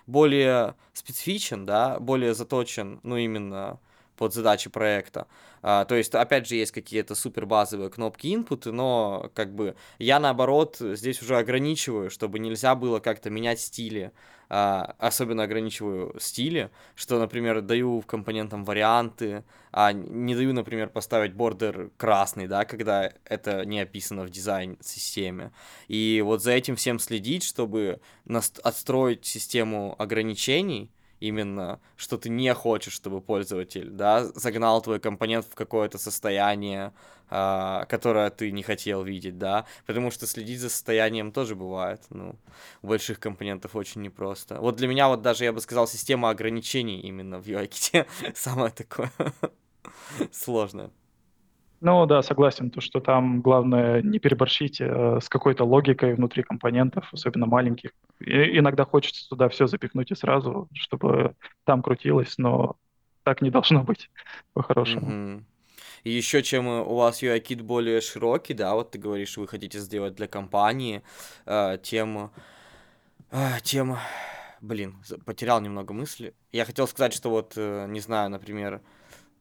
S2: более специфичен, да, более заточен, ну, именно под задачи проекта. А, то есть, опять же, есть какие-то супер базовые кнопки input, но как бы я наоборот здесь уже ограничиваю, чтобы нельзя было как-то менять стили. А, особенно ограничиваю стили, что, например, даю компонентам варианты, а не даю, например, поставить бордер красный, да, когда это не описано в дизайн-системе. И вот за этим всем следить, чтобы отстроить систему ограничений, именно, что ты не хочешь, чтобы пользователь, да, загнал твой компонент в какое-то состояние, э, которое ты не хотел видеть, да, потому что следить за состоянием тоже бывает, ну, у больших компонентов очень непросто. Вот для меня вот даже, я бы сказал, система ограничений именно в UI самое такое сложное.
S1: Ну да, согласен, то, что там главное не переборщить э, с какой-то логикой внутри компонентов, особенно маленьких. И, иногда хочется туда все запихнуть и сразу, чтобы там крутилось, но так не должно быть по-хорошему.
S2: Mm-hmm. И еще чем у вас UI-кит более широкий, да, вот ты говоришь, вы хотите сделать для компании, э, тем, э, тем, блин, потерял немного мысли. Я хотел сказать, что вот, э, не знаю, например,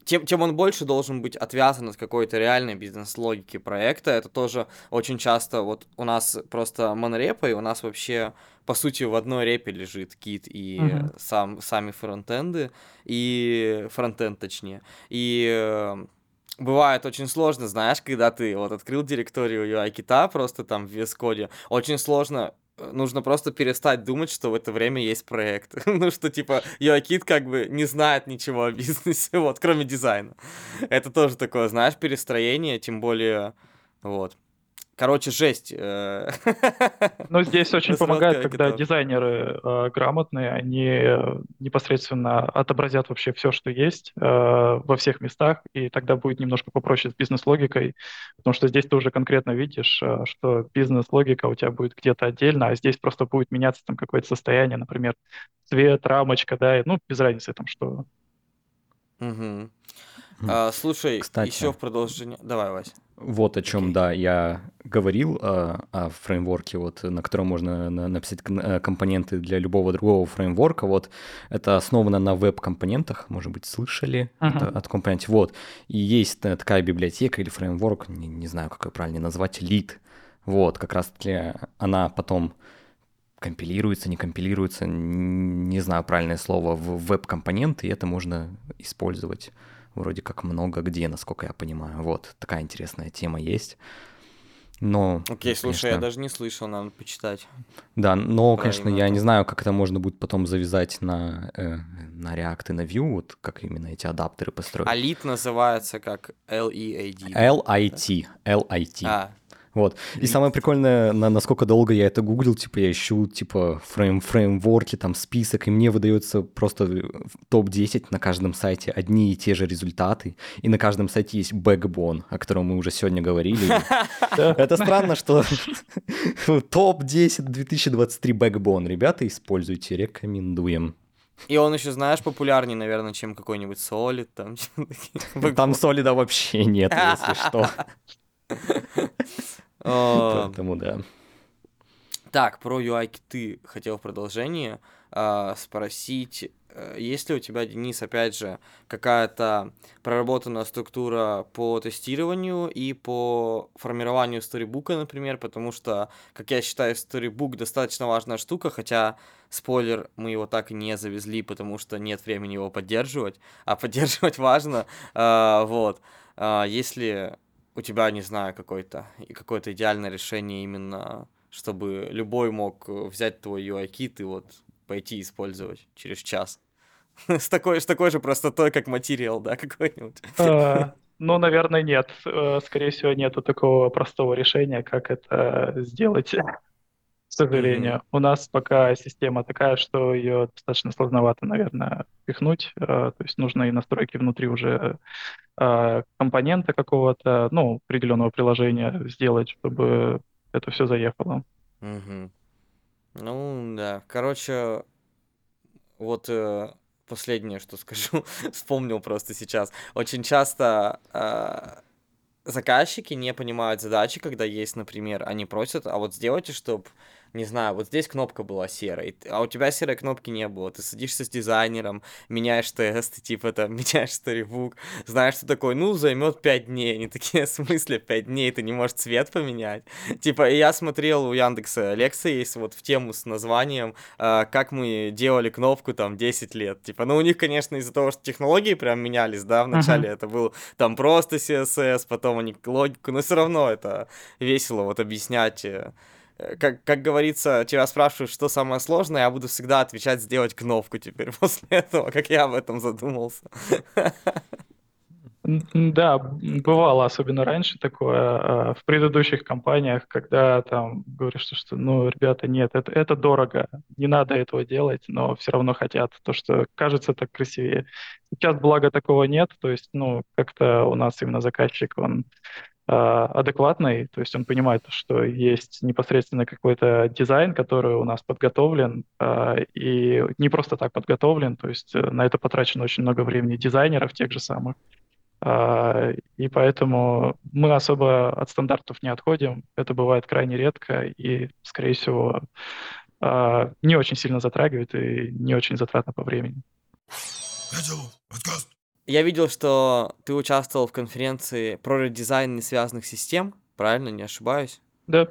S2: тем, тем он больше должен быть отвязан от какой-то реальной бизнес-логики проекта. Это тоже очень часто, вот у нас просто монорепа, и у нас вообще, по сути, в одной репе лежит кит и uh-huh. сам, сами фронтенды, и фронтенд точнее. И э, бывает очень сложно, знаешь, когда ты вот открыл директорию UI-кита просто там в VS Code, очень сложно нужно просто перестать думать, что в это время есть проект. ну, что, типа, Йоакит как бы не знает ничего о бизнесе, вот, кроме дизайна. Это тоже такое, знаешь, перестроение, тем более, вот. Короче, жесть. Э.
S1: Ну, здесь очень помогает, когда дизайнеры э, грамотные, они э, непосредственно отобразят вообще все, что есть э, во всех местах, и тогда будет немножко попроще с бизнес-логикой, потому что здесь ты уже конкретно видишь, что бизнес-логика у тебя будет где-то отдельно, а здесь просто будет меняться там какое-то состояние, например, цвет, рамочка, да, ну, без разницы там, что.
S2: Угу. А, слушай, Кстати, еще в продолжение... Давай, Вась.
S3: Вот о чем, okay. да, я говорил э, о фреймворке, вот, на котором можно на, написать э, компоненты для любого другого фреймворка. Вот это основано на веб-компонентах, может быть, слышали uh-huh. это, от компонентов. Вот. И есть такая библиотека или фреймворк, не, не знаю, как ее правильно назвать, Lead. Вот, как раз-таки она потом компилируется, не компилируется, не знаю правильное слово, в веб-компоненты, и это можно использовать вроде как много где, насколько я понимаю. Вот, такая интересная тема есть. Но,
S2: Окей, okay, слушай, я даже не слышал, надо почитать.
S3: Да, но, конечно, я не знаю, как это можно будет потом завязать на, э, на React и на Vue, вот как именно эти адаптеры построить.
S2: А называется как L-E-A-D.
S3: L-I-T, L-I-T. А, вот. И самое прикольное, на, насколько долго я это гуглил, типа я ищу, типа, фрейм, фреймворки, там, список, и мне выдается просто э, топ-10 на каждом сайте одни и те же результаты, и на каждом сайте есть бэкбон, о котором мы уже сегодня говорили. Это странно, что топ-10 2023 бэкбон. Ребята, используйте, рекомендуем.
S2: И он еще, знаешь, популярнее, наверное, чем какой-нибудь Solid. Там,
S3: там Солида вообще нет, если что. Поэтому да.
S2: Так, про UI ты хотел в продолжении э, спросить, э, есть ли у тебя, Денис, опять же, какая-то проработанная структура по тестированию и по формированию сторибука, например, потому что, как я считаю, сторибук достаточно важная штука, хотя, спойлер, мы его так и не завезли, потому что нет времени его поддерживать, а поддерживать важно, э, вот. Э, если у тебя, не знаю, какое-то какое-то идеальное решение именно, чтобы любой мог э, взять твой UI-кит и вот пойти использовать через час. с, такой, с такой же простотой, как материал, да, какой-нибудь?
S1: А, ну, наверное, нет. Э, скорее всего, нету такого простого решения, как это сделать. К сожалению, mm-hmm. у нас пока система такая, что ее достаточно сложновато, наверное, пихнуть. Э, то есть нужно и настройки внутри уже э, компонента какого-то, ну, определенного приложения сделать, чтобы это все заехало.
S2: Угу. Ну, да. Короче, вот э, последнее, что скажу, вспомнил просто сейчас. Очень часто э, заказчики не понимают задачи, когда есть, например, они просят, а вот сделайте, чтобы не знаю, вот здесь кнопка была серой, а у тебя серой кнопки не было. Ты садишься с дизайнером, меняешь тесты, типа там, меняешь сторибук, знаешь, что такое, ну, займет 5 дней. Они такие, в смысле 5 дней, ты не можешь цвет поменять? Типа, я смотрел у Яндекса лекция есть вот в тему с названием, э, как мы делали кнопку там 10 лет. Типа, ну, у них, конечно, из-за того, что технологии прям менялись, да, вначале uh-huh. это был там просто CSS, потом они логику, но все равно это весело вот объяснять Э, как, как говорится, тебя спрашивают, что самое сложное, я буду всегда отвечать сделать кнопку теперь после этого, как я об этом задумался.
S1: Да, бывало, особенно раньше такое, а, в предыдущих компаниях, когда там говоришь, что, что ну, ребята, нет, это, это дорого, не надо этого делать, но все равно хотят, то, что кажется так красивее. Сейчас, благо, такого нет, то есть, ну, как-то у нас именно заказчик, он адекватный, то есть он понимает, что есть непосредственно какой-то дизайн, который у нас подготовлен, а, и не просто так подготовлен, то есть э, на это потрачено очень много времени дизайнеров тех же самых. А, и поэтому мы особо от стандартов не отходим. Это бывает крайне редко и, скорее всего, не очень сильно затрагивает и не очень затратно по времени.
S2: Я видел, что ты участвовал в конференции про редизайн несвязанных систем, правильно, не ошибаюсь?
S1: Да.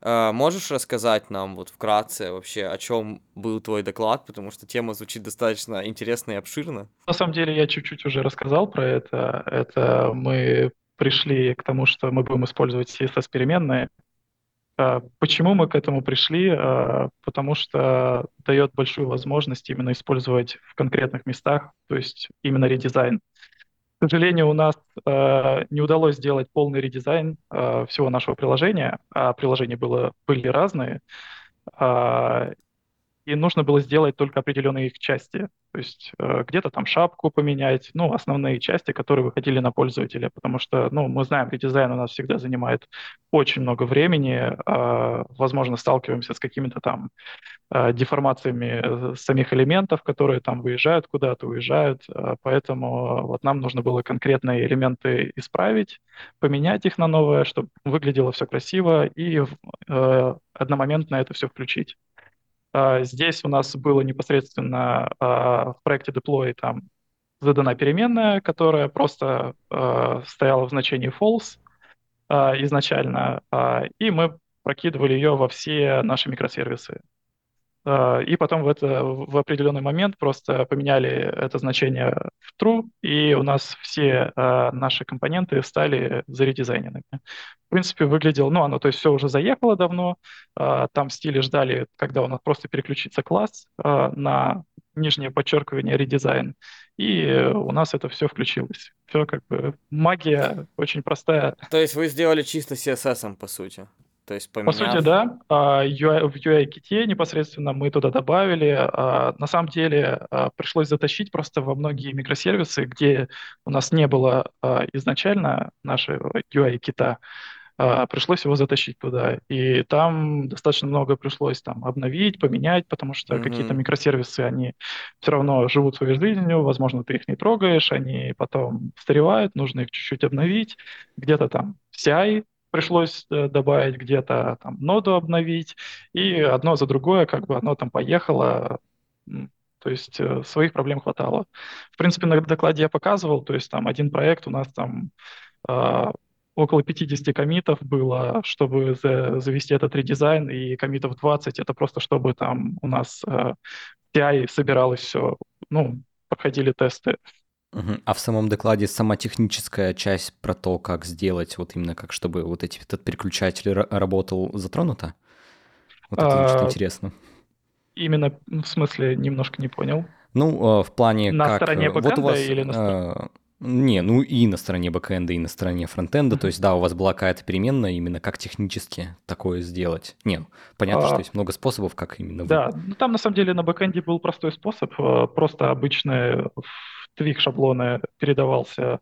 S2: Uh, можешь рассказать нам вот вкратце вообще, о чем был твой доклад, потому что тема звучит достаточно интересно и обширно.
S1: На самом деле я чуть-чуть уже рассказал про это. Это мы пришли к тому, что мы будем использовать CSS-переменные а, почему мы к этому пришли? А, потому что дает большую возможность именно использовать в конкретных местах, то есть именно редизайн. К сожалению, у нас э, не удалось сделать полный редизайн э, всего нашего приложения, а приложения было, были разные, э, и нужно было сделать только определенные их части. То есть э, где-то там шапку поменять, ну, основные части, которые выходили на пользователя, потому что, ну, мы знаем, редизайн у нас всегда занимает очень много времени, э, возможно, сталкиваемся с какими-то там э, деформациями самих элементов, которые там выезжают куда-то, уезжают, поэтому вот нам нужно было конкретные элементы исправить, поменять их на новое, чтобы выглядело все красиво и одномоментно это все включить. А, здесь у нас было непосредственно а, в проекте deploy там задана переменная, которая просто а, стояла в значении false изначально, и мы прокидывали ее во все наши микросервисы. А, и потом в, это, в определенный момент просто поменяли это значение в true, и у нас все а, наши компоненты стали заредизайненными. В принципе, выглядело, ну, оно, то есть все уже заехало давно, а, там в стиле ждали, когда у нас просто переключится класс на нижнее подчеркивание редизайн, и у нас это все включилось. Все как бы магия очень простая.
S2: То есть вы сделали чисто CSS, по сути? То есть поменяв...
S1: По сути, да. UI, в UI-ките непосредственно мы туда добавили. А, на самом деле а, пришлось затащить просто во многие микросервисы, где у нас не было а, изначально нашего UI-кита, пришлось его затащить туда. И там достаточно много пришлось там обновить, поменять, потому что mm-hmm. какие-то микросервисы, они все равно живут своей жизнью, возможно, ты их не трогаешь, они потом старевают, нужно их чуть-чуть обновить. Где-то там CI пришлось э, добавить где-то там ноду обновить, и одно за другое, как бы оно там поехало, то есть э, своих проблем хватало. В принципе, на докладе я показывал, то есть там один проект у нас там э, около 50 комитов было, чтобы за, завести этот редизайн, и комитов 20 это просто чтобы там у нас э, CI собиралось все, ну, проходили тесты.
S3: А в самом докладе сама техническая часть про то, как сделать, вот именно как, чтобы вот эти, этот переключатель работал, затронута? Вот это а, что интересно.
S1: Именно в смысле немножко не понял.
S3: Ну, а, в плане
S1: На
S3: как...
S1: стороне э, вот у вас, или на стороне?
S3: А, не, ну и на стороне бэкэнда, и на стороне фронтенда. То есть, да, у вас была какая-то переменная, именно как технически такое сделать. Не, ну, понятно, а, что есть много способов, как именно вы...
S1: Да, ну там на самом деле на бэкэнде был простой способ, просто обычный Twig шаблона передавался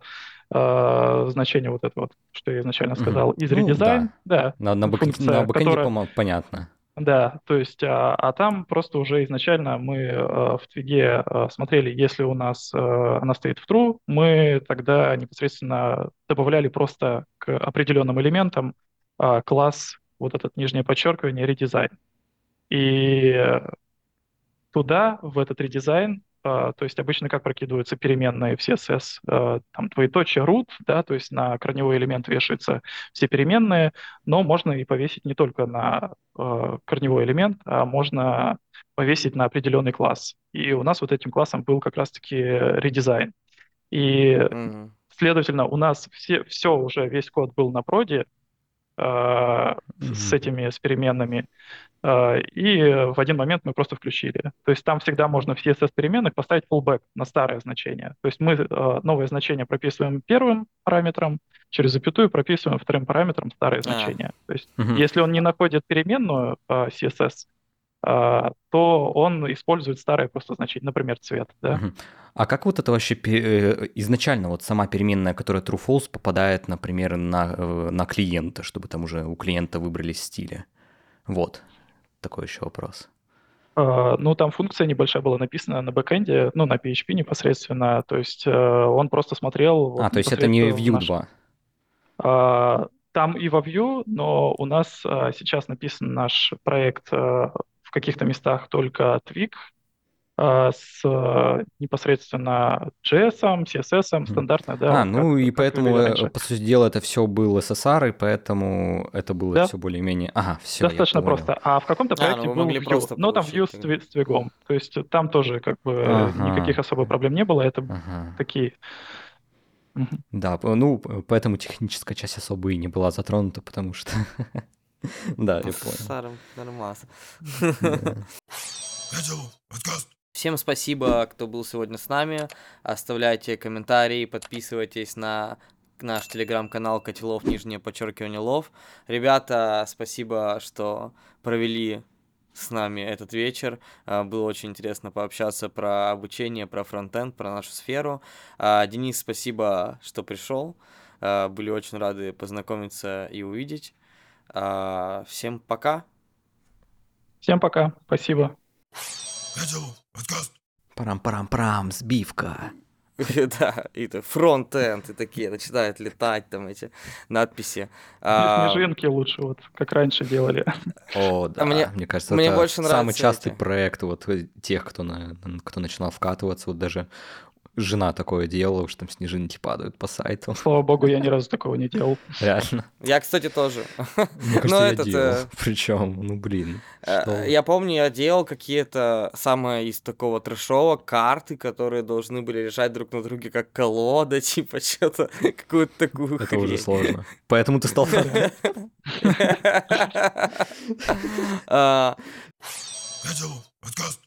S1: э, значение вот это вот, что я изначально сказал, из ну, редизайн.
S3: Да. да. На, на, функция, на бэкэнде, которая... понятно.
S1: Да, то есть, а, а там просто уже изначально мы э, в Twig е э, смотрели, если у нас э, она стоит в true, мы тогда непосредственно добавляли просто к определенным элементам э, класс, вот этот нижнее подчеркивание, редизайн. И туда, в этот редизайн, то есть обычно как прокидываются переменные в CSS, а, там двоеточие root, да, то есть на корневой элемент вешаются все переменные, но можно и повесить не только на а, корневой элемент, а можно повесить на определенный класс. И у нас вот этим классом был как раз-таки редизайн. И, mm-hmm. следовательно, у нас все, все уже, весь код был на проде, mm-hmm. с этими, с переменными. А, и в один момент мы просто включили. То есть там всегда можно в CSS переменных поставить fallback на старое значение. То есть мы а, новое значение прописываем первым параметром, через запятую прописываем вторым параметром старое а. значение. То есть угу. если он не находит переменную CSS, то он использует старое просто значение, например, цвет. Да?
S3: А как вот это вообще э, изначально вот сама переменная, которая true-false, попадает, например, на, э, на клиента, чтобы там уже у клиента выбрали стили? Вот такой еще вопрос.
S1: Uh, ну, там функция небольшая была написана на бэкэнде, ну, на PHP непосредственно, то есть uh, он просто смотрел...
S3: Вот, а, то есть это не Vue наш... 2?
S1: Uh, там и во Vue, но у нас сейчас написан наш проект каких-то местах только Twig, а, с непосредственно JS, CSS, стандартно, да.
S3: А, ну как, и как поэтому, э, по сути дела, это все был SSR, и поэтому это было да? все более-менее... Ага, все,
S1: Достаточно просто. А в каком-то проекте а, ну, был Vue, но там Vue с, с твигом. То есть там тоже как бы ага. никаких особо проблем не было, это ага. такие...
S3: Да, ну, поэтому техническая часть особо и не была затронута, потому что... Да, я понял.
S2: Нормас. Всем спасибо, кто был сегодня с нами. Оставляйте комментарии, подписывайтесь на наш телеграм-канал Котелов, нижнее подчеркивание лов. Ребята, спасибо, что провели с нами этот вечер. А, было очень интересно пообщаться про обучение, про фронтенд, про нашу сферу. А, Денис, спасибо, что пришел. А, были очень рады познакомиться и увидеть. Всем пока.
S1: Всем пока. Спасибо.
S3: Парам-парам-парам, сбивка.
S2: Да, и это фронт-энд, и такие начинают летать там эти надписи.
S1: А, снежинки лучше, вот как раньше делали.
S3: О, да, мне, мне кажется, это самый частый проект вот тех, кто, на, кто начинал вкатываться, вот даже жена такое делала, что там снежинки падают по сайту.
S1: Слава богу, я ни разу такого не делал.
S3: Реально.
S2: Я, кстати, тоже.
S3: Мне кажется, я этот, делал. Э, Причем, ну блин.
S2: Э, я помню, я делал какие-то самые из такого трэшового карты, которые должны были лежать друг на друге как колода, типа что-то, какую-то такую
S3: Это уже сложно. Поэтому ты стал Подкаст.